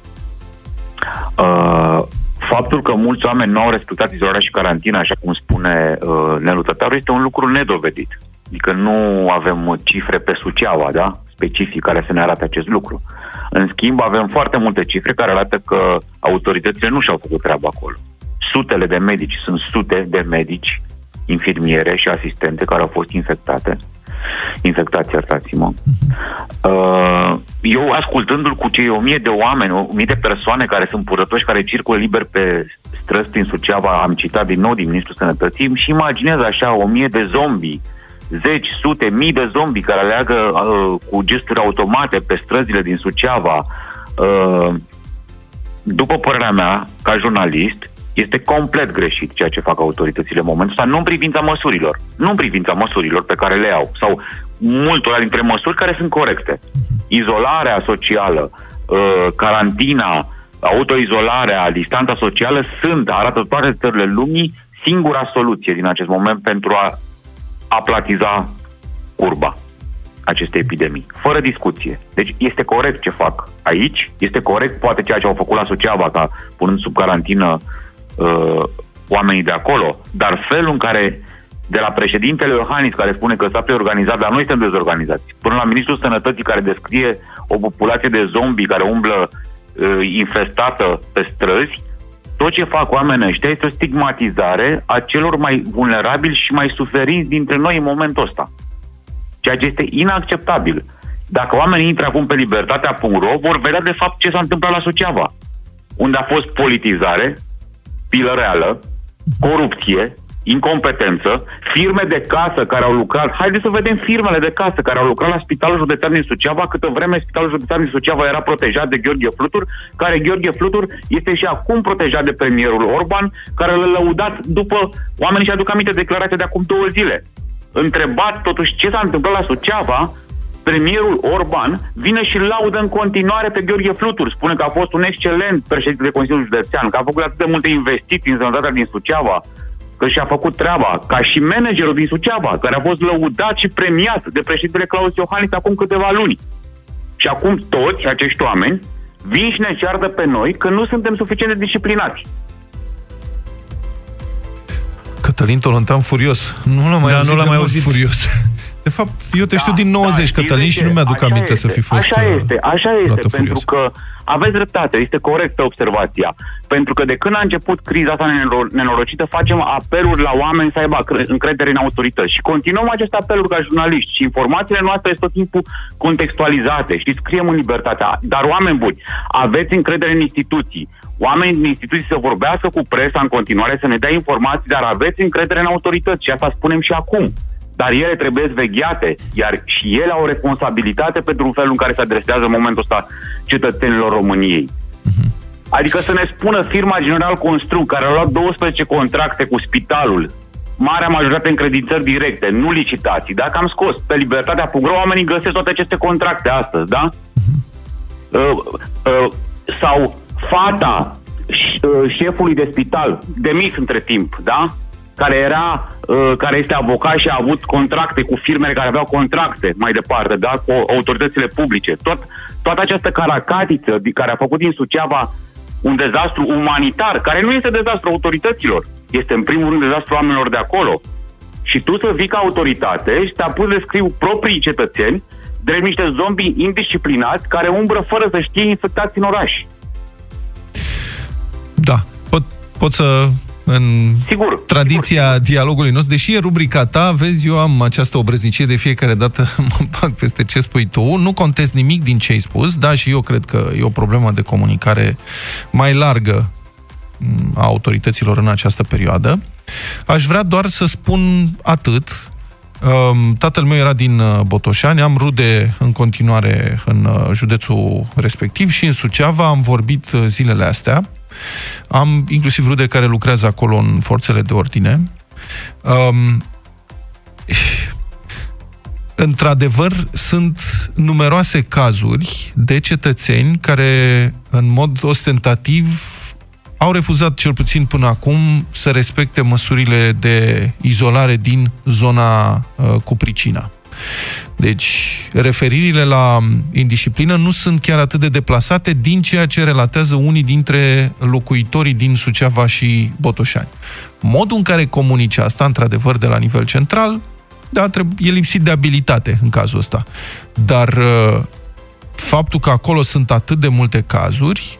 K: Uh, faptul că mulți oameni nu au respectat izolarea și carantina, așa cum spune uh, Nelu Tătaru, este un lucru nedovedit. Adică nu avem cifre pe Suceava, da? specific, care să ne arate acest lucru. În schimb, avem foarte multe cifre care arată că autoritățile nu și-au făcut treaba acolo. Sutele de medici, sunt sute de medici, infirmiere și asistente care au fost infectate. Infectați, iertați-mă. Uh, eu, ascultându-l cu cei o mie de oameni, o mie de persoane care sunt purătoși, care circulă liber pe străzi prin Suceava, am citat din nou din Ministrul Sănătății, și imaginez așa o mie de zombi zeci, sute, mii de zombi care aleagă uh, cu gesturi automate pe străzile din Suceava. Uh, după părerea mea, ca jurnalist, este complet greșit ceea ce fac autoritățile în momentul ăsta, nu în privința măsurilor, nu în privința măsurilor pe care le au, sau multora dintre măsuri care sunt corecte. Izolarea socială, uh, carantina, autoizolarea, distanța socială sunt, arată toate țările lumii, singura soluție din acest moment pentru a aplatiza curba acestei epidemii, fără discuție. Deci este corect ce fac aici, este corect poate ceea ce au făcut la Suceava, ca punând sub carantină uh, oamenii de acolo, dar felul în care de la președintele Iohannis care spune că s-a preorganizat, dar noi suntem dezorganizați, până la ministrul sănătății care descrie o populație de zombi care umblă uh, infestată pe străzi, tot ce fac oamenii ăștia este o stigmatizare a celor mai vulnerabili și mai suferiți dintre noi în momentul ăsta. Ceea ce este inacceptabil. Dacă oamenii intră acum pe libertatea.ro, vor vedea de fapt ce s-a întâmplat la Suceava, unde a fost politizare, pilă reală, corupție, incompetență, firme de casă care au lucrat. Haideți să vedem firmele de casă care au lucrat la Spitalul Județean din Suceava, câtă vreme Spitalul Județean din Suceava era protejat de Gheorghe Flutur, care Gheorghe Flutur este și acum protejat de premierul Orban, care l-a lăudat după, oamenii și aduc aminte declarația de acum două zile. Întrebat totuși ce s-a întâmplat la Suceava, premierul Orban vine și laudă în continuare pe Gheorghe Flutur. Spune că a fost un excelent președinte de Consiliul Județean, că a făcut atât de multe investiții în sănătatea din Suceava, că și-a făcut treaba, ca și managerul din Suceava, care a fost lăudat și premiat de președintele Claus Iohannis acum câteva luni. Și acum toți acești oameni vin și ne ceartă pe noi că nu suntem suficient de disciplinați.
B: Cătălin Tolontan furios. Nu l-am mai
A: Da,
B: auzit
A: nu l-am
B: de
A: mai
B: mult
A: auzit.
B: furios. De fapt, eu te știu din 90,
K: știi
B: Cătălin,
K: de
B: și
K: ce?
B: nu mi-aduc
K: Așa
B: aminte
K: este,
B: să fi fost
K: Așa
B: uh,
K: este, așa este,
B: vreodată
K: pentru
B: furios.
K: că aveți dreptate, este corectă observația. Pentru că de când a început criza asta nenoro- nenorocită, facem apeluri la oameni să aibă acre- încredere în autorități. Și continuăm aceste apeluri ca jurnaliști. Și informațiile noastre sunt tot timpul contextualizate. Știți, scriem în libertatea. Dar oameni buni, aveți încredere în instituții. Oamenii din instituții să vorbească cu presa în continuare, să ne dea informații, dar aveți încredere în autorități. Și asta spunem și acum dar ele trebuie vegheate, iar și ele au o responsabilitate pentru felul în care se adresează în momentul ăsta cetățenilor României. Adică să ne spună firma General Construct, care a luat 12 contracte cu spitalul, marea majoritate încredințări directe, nu licitații, dacă am scos pe libertatea.ro, oamenii găsesc toate aceste contracte astăzi, da? Uh, uh, sau fata ș- uh, șefului de spital, demis între timp, da? Care era, uh, care este avocat și a avut contracte cu firmele care aveau contracte mai departe, da? Cu autoritățile publice. Tot, toată această caracatiță di- care a făcut din Suceava un dezastru umanitar, care nu este dezastru autorităților, este în primul rând dezastru oamenilor de acolo. Și tu să vii ca autoritate și te apuci de scriu proprii cetățeni drept niște zombi indisciplinați care umbră fără să știe infectați în oraș.
B: Da, pot, pot să în
K: sigur,
B: tradiția sigur. dialogului nostru, deși e rubrica ta, vezi, eu am această obrăznicie de fiecare dată mă bag peste ce spui tu, nu contest nimic din ce ai spus, da, și eu cred că e o problemă de comunicare mai largă m, a autorităților în această perioadă. Aș vrea doar să spun atât, Um, tatăl meu era din uh, Botoșani, am rude în continuare în uh, județul respectiv și în Suceava am vorbit uh, zilele astea. Am inclusiv rude care lucrează acolo în forțele de ordine. Um, într-adevăr, sunt numeroase cazuri de cetățeni care, în mod ostentativ, au refuzat cel puțin până acum să respecte măsurile de izolare din zona uh, cu pricina. Deci, referirile la indisciplină nu sunt chiar atât de deplasate din ceea ce relatează unii dintre locuitorii din Suceava și Botoșani. Modul în care comunice asta, într-adevăr, de la nivel central, da, e lipsit de abilitate în cazul ăsta. Dar uh, faptul că acolo sunt atât de multe cazuri,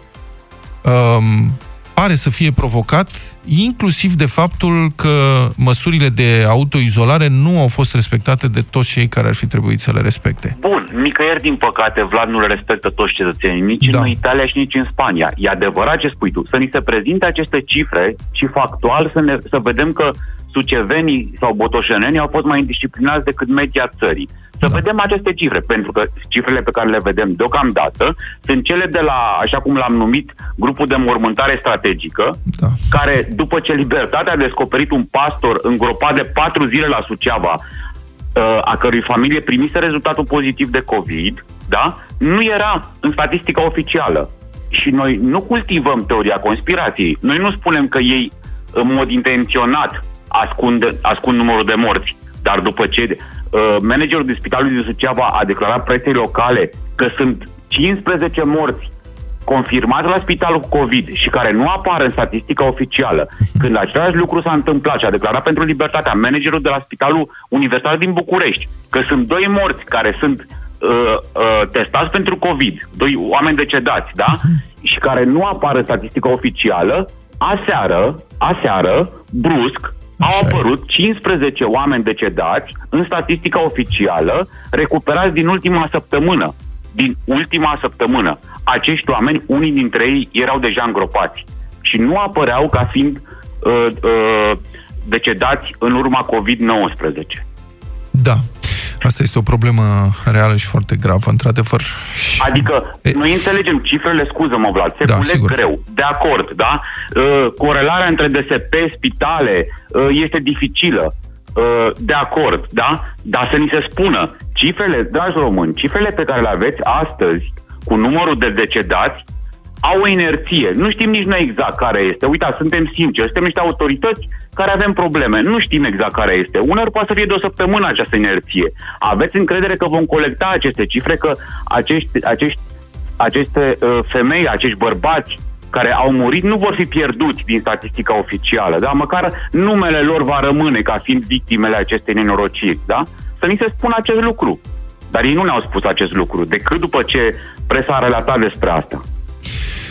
B: um, pare să fie provocat inclusiv de faptul că măsurile de autoizolare nu au fost respectate de toți cei care ar fi trebuit să le respecte.
K: Bun, nicăieri din păcate Vlad nu le respectă toți cetățenii, nici da. în Italia și nici în Spania. E adevărat ce spui tu, să ni se prezinte aceste cifre și factual să, ne, să vedem că sucevenii sau botoșenenii au fost mai indisciplinați decât media țării. Să da. vedem aceste cifre, pentru că cifrele pe care le vedem deocamdată sunt cele de la, așa cum l-am numit, grupul de mormântare strategică, da. care, după ce Libertatea a descoperit un pastor îngropat de patru zile la Suceava, uh, a cărui familie primise rezultatul pozitiv de COVID, da? nu era în statistica oficială. Și noi nu cultivăm teoria conspirației. Noi nu spunem că ei, în mod intenționat, ascund, ascund numărul de morți. Dar după ce uh, managerul de spitalul din Suceava a declarat presei locale că sunt 15 morți confirmați la spitalul cu COVID și care nu apar în statistica oficială, când același lucru s-a întâmplat și a declarat pentru libertatea managerul de la Spitalul Universitar din București că sunt doi morți care sunt uh, uh, testați pentru COVID, doi oameni decedați, da? Și care nu apar în statistica oficială, aseară, aseară, brusc, au apărut 15 oameni decedați în statistica oficială, recuperați din ultima săptămână. Din ultima săptămână. Acești oameni, unii dintre ei erau deja îngropați și nu apăreau ca fiind uh, uh, decedați în urma COVID-19.
B: Da. Asta este o problemă reală și foarte gravă, într-adevăr.
K: Adică, e... noi înțelegem cifrele, scuză-mă, Vlad, se da, culeg sigur. greu, de acord, da? Uh, corelarea între DSP, spitale, uh, este dificilă, uh, de acord, da? Dar să ni se spună, cifrele, dragi români, cifrele pe care le aveți astăzi, cu numărul de decedați, au o inerție. Nu știm nici noi exact care este. Uita, suntem sinceri, suntem niște autorități care avem probleme. Nu știm exact care este. Uneori poate să fie de o săptămână această inerție. Aveți încredere că vom colecta aceste cifre, că acești, acești, aceste uh, femei, acești bărbați care au murit nu vor fi pierduți din statistica oficială, da? Măcar numele lor va rămâne ca fiind victimele acestei nenorociri, da? Să ni se spună acest lucru. Dar ei nu ne-au spus acest lucru, decât după ce presa a relatat despre asta.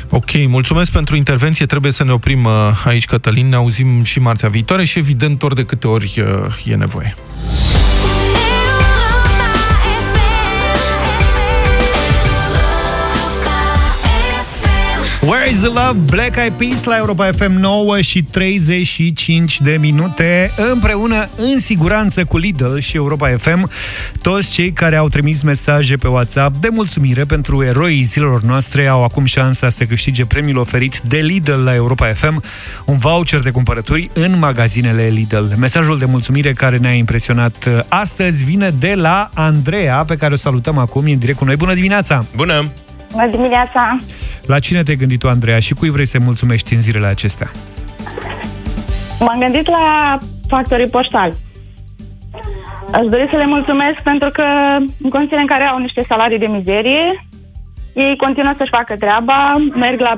B: Ok, mulțumesc pentru intervenție. Trebuie să ne oprim uh, aici, Cătălin. Ne auzim și marțea viitoare și, evident, ori de câte ori uh, e nevoie.
A: Where is the love? Black Eyed Peas la Europa FM 9 și 35 de minute împreună în siguranță cu Lidl și Europa FM toți cei care au trimis mesaje pe WhatsApp de mulțumire pentru eroii zilelor noastre au acum șansa să câștige premiul oferit de Lidl la Europa FM un voucher de cumpărături în magazinele Lidl. Mesajul de mulțumire care ne-a impresionat astăzi vine de la Andreea pe care o salutăm acum, e în direct cu noi. Bună dimineața!
C: Bună!
O: Bună dimineața!
A: La cine te-ai gândit tu, Andreea, și cui vrei să mulțumești în zilele acestea?
O: M-am gândit la factorii poștali. Aș dori să le mulțumesc pentru că în condițiile în care au niște salarii de mizerie, ei continuă să-și facă treaba, merg la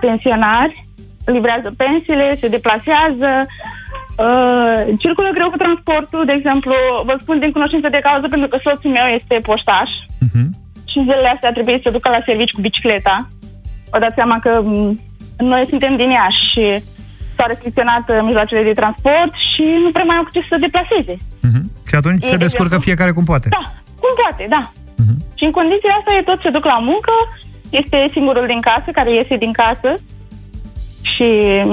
O: pensionari, livrează pensiile, se deplasează, uh, circulă greu cu transportul, de exemplu, vă spun din cunoștință de cauză pentru că soțul meu este poștaș. Uh-huh și zilele astea trebuie să ducă la servici cu bicicleta. Vă dați seama că noi suntem din Iași și s-au restricționat uh, mijloacele de transport și nu prea mai au ce să se deplaseze.
A: Uh-huh. Și atunci e se descurcă exemplu, fiecare cum poate.
O: Da, cum poate, da. Uh-huh. Și în condițiile astea e tot se duc la muncă, este singurul din casă care iese din casă și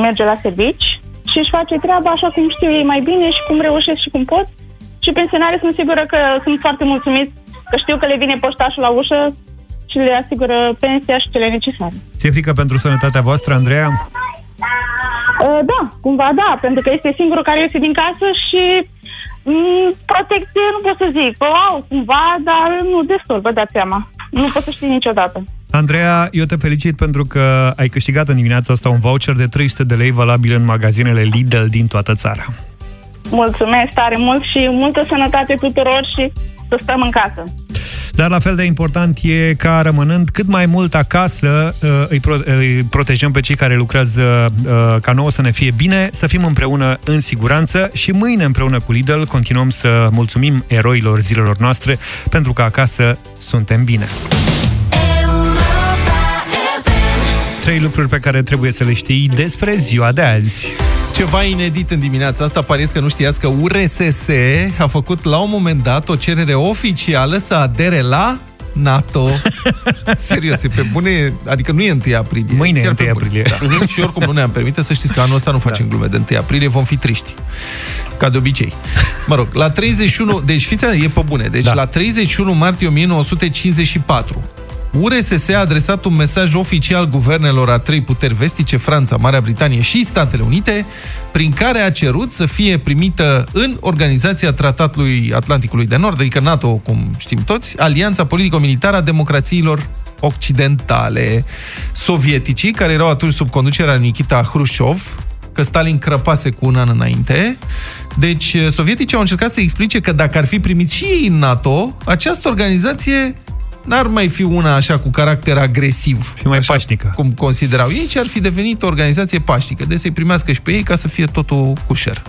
O: merge la servici și își face treaba așa cum știu ei mai bine și cum reușesc și cum pot și pensionarii sunt sigură că sunt foarte mulțumiți, că știu că le vine poștașul la ușă și le asigură pensia și cele necesare.
A: Ți-e frică pentru sănătatea voastră, Andreea?
O: Uh, da, cumva da, pentru că este singurul care iese din casă și mm, protecție nu pot să zic. Au, cumva, dar nu destul, vă dați seama. Nu pot să știi niciodată.
A: Andreea, eu te felicit pentru că ai câștigat în dimineața asta un voucher de 300 de lei valabil în magazinele Lidl din toată țara.
O: Mulțumesc tare mult și multă sănătate tuturor și să stăm în casă.
A: Dar la fel de important e ca rămânând cât mai mult acasă uh, îi, pro- îi protejăm pe cei care lucrează uh, ca nouă să ne fie bine, să fim împreună în siguranță și mâine împreună cu Lidl continuăm să mulțumim eroilor zilelor noastre pentru că acasă suntem bine. Trei lucruri pe care trebuie să le știi despre ziua de azi.
B: Ceva inedit în dimineața asta, pare că nu știați că URSS a făcut la un moment dat o cerere oficială să adere la NATO. Serios, e pe bune, adică nu e 1 aprilie.
A: Mâine e 1 aprilie.
B: Da. și oricum nu ne-am permite să știți că anul ăsta nu facem da. glume de 1 aprilie, vom fi triști. Ca de obicei. Mă rog, la 31, deci fiți e pe bune, deci da. la 31 martie 1954, URSS a adresat un mesaj oficial guvernelor a trei puteri vestice, Franța, Marea Britanie și Statele Unite, prin care a cerut să fie primită în Organizația Tratatului Atlanticului de Nord, adică NATO, cum știm toți, Alianța Politico-Militară a Democrațiilor Occidentale. Sovieticii, care erau atunci sub conducerea Nikita Hrușov, că Stalin crăpase cu un an înainte. Deci, sovieticii au încercat să explice că dacă ar fi primit și ei în NATO, această organizație n-ar mai fi una așa cu caracter agresiv.
A: Fi mai pașnică.
B: Cum considerau ei, ci ar fi devenit o organizație pașnică. De să-i primească și pe ei ca să fie totul cușer.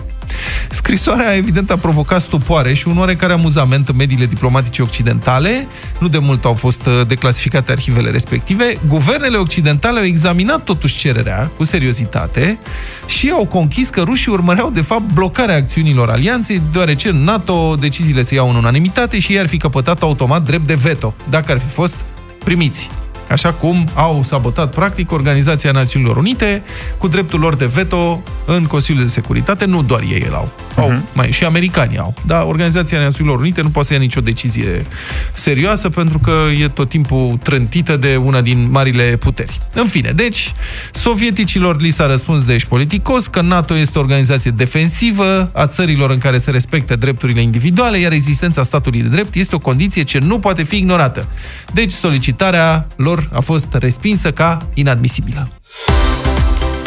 B: Scrisoarea, evident, a provocat stupoare și un oarecare amuzament în mediile diplomatice occidentale. Nu de mult au fost uh, declasificate arhivele respective. Guvernele occidentale au examinat totuși cererea cu seriozitate și au conchis că rușii urmăreau, de fapt, blocarea acțiunilor alianței, deoarece în NATO deciziile se iau în unanimitate și ei ar fi căpătat automat drept de veto, dacă ar fi fost primiți așa cum au sabotat practic Organizația Națiunilor Unite cu dreptul lor de veto în Consiliul de Securitate. Nu doar ei îl au, au uh-huh. mai, și americanii au. Dar Organizația Națiunilor Unite nu poate să ia nicio decizie serioasă pentru că e tot timpul trântită de una din marile puteri. În fine, deci, sovieticilor li s-a răspuns deci politicos că NATO este o organizație defensivă a țărilor în care se respectă drepturile individuale, iar existența statului de drept este o condiție ce nu poate fi ignorată. Deci, solicitarea lor lor a fost respinsă ca inadmisibilă.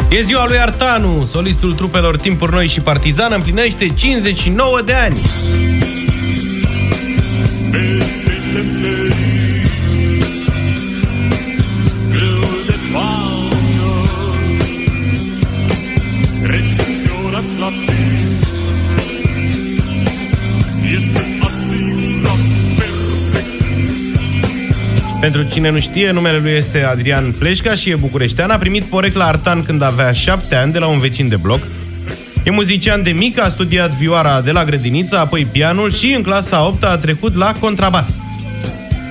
C: E ziua lui Artanu, solistul trupelor Timpuri Noi și Partizan, împlinește 59 de ani. Pentru cine nu știe, numele lui este Adrian Pleșca și e bucureștean. A primit porecla artan când avea șapte ani de la un vecin de bloc. E muzician de mic, a studiat vioara de la grădiniță, apoi pianul și în clasa 8 a trecut la contrabas.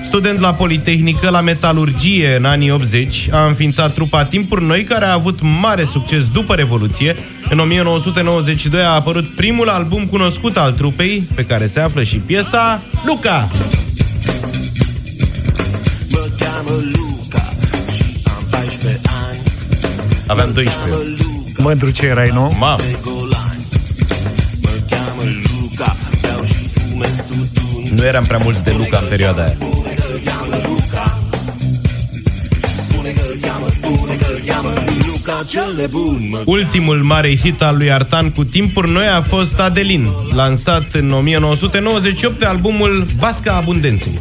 C: Student la Politehnică, la metalurgie în anii 80, a înființat trupa Timpuri Noi, care a avut mare succes după Revoluție. În 1992 a apărut primul album cunoscut al trupei, pe care se află și piesa Luca. Aveam 12.
A: Mândru ce erai, nu?
C: Mamă. Nu eram prea mulți de Luca în perioada aia. Ultimul mare hit al lui Artan cu timpuri noi a fost Adelin, lansat în 1998 de albumul Basca Abundenței.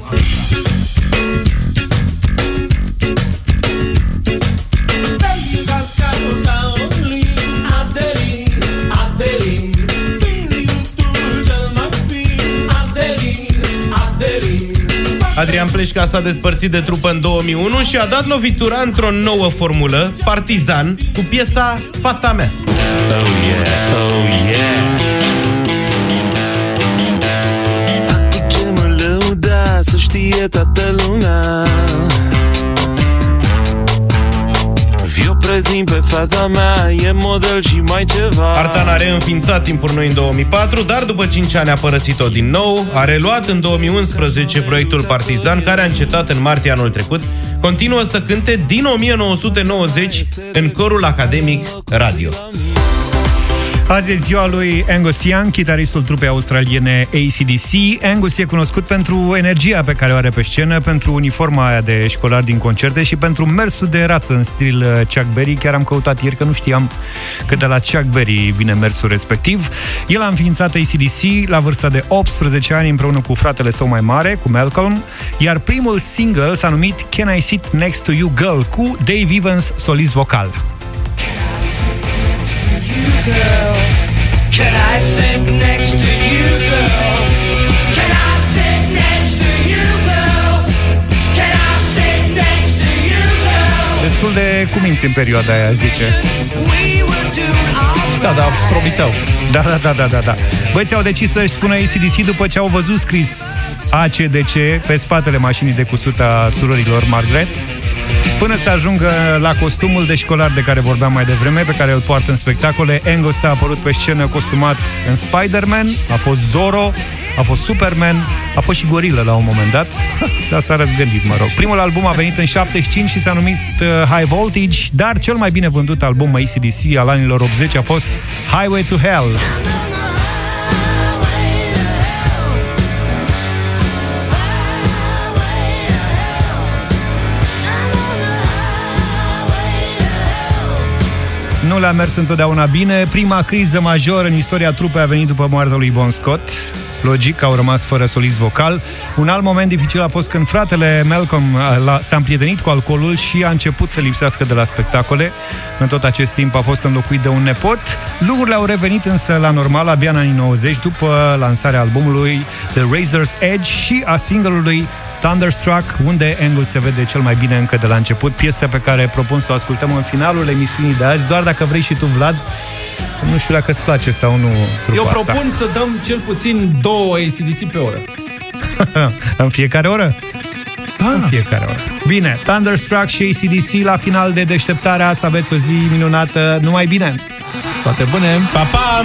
C: Pleșca s-a despărțit de trupă în 2001 și a dat lovitura într-o nouă formulă, Partizan, cu piesa Fata mea. Oh yeah, oh yeah. Cu ce mă lăuda să știe toată lumea prezint pe
P: Fata mea e model și mai ceva
C: Artan a reînființat timpul noi în 2004, dar după 5 ani a părăsit-o din nou, a reluat în 2011 proiectul Partizan, care a încetat în martie anul trecut, continuă să cânte din 1990 în corul academic Radio.
A: Azi e ziua lui Angus Young, chitaristul trupei australiene ACDC. Angus e cunoscut pentru energia pe care o are pe scenă, pentru uniforma aia de școlar din concerte și pentru mersul de rață în stil uh, Chuck Berry. Chiar am căutat ieri că nu știam că de la Chuck Berry vine mersul respectiv. El a înființat ACDC la vârsta de 18 ani împreună cu fratele său mai mare, cu Malcolm, iar primul single s-a numit Can I Sit Next to You Girl cu Dave Evans, solist vocal.
P: Girl? Can I sit next to you, girl? Can I sit next to you, girl? Can I sit next to you, girl?
A: Destul de cuminți în perioada aia, zice.
B: Da, da, promiteau.
A: Da, da, da, da, da, da. Băieții au decis să-și spună ACDC după ce au văzut scris ACDC pe spatele mașinii de cusut a surorilor Margaret până să ajungă la costumul de școlar de care vorbeam mai devreme, pe care îl poartă în spectacole. Angus a apărut pe scenă costumat în Spider-Man, a fost Zorro, a fost Superman, a fost și Gorilla la un moment dat, dar s-a răzgândit, mă rog. Primul album a venit în 75 și s-a numit uh, High Voltage, dar cel mai bine vândut album ACDC al anilor 80 a fost Highway to Hell. Nu le-a mers întotdeauna bine. Prima criză majoră în istoria trupei a venit după moartea lui Bon Scott. Logic că au rămas fără solist vocal. Un alt moment dificil a fost când fratele Malcolm s-a împrietenit cu alcoolul și a început să lipsească de la spectacole. În tot acest timp a fost înlocuit de un nepot. Lucrurile au revenit însă la normal abia în anii 90 după lansarea albumului The Razor's Edge și a single-ului Thunderstruck, unde Angus se vede cel mai bine încă de la început, piesă pe care propun să o ascultăm în finalul emisiunii de azi, doar dacă vrei și tu, Vlad, nu știu dacă îți place sau nu
B: Eu propun asta. să dăm cel puțin două ACDC pe oră.
A: în fiecare oră? Da. În fiecare oră. Bine, Thunderstruck și ACDC la final de deșteptarea, să aveți o zi minunată, numai bine!
B: Toate bune!
C: Pa, pa!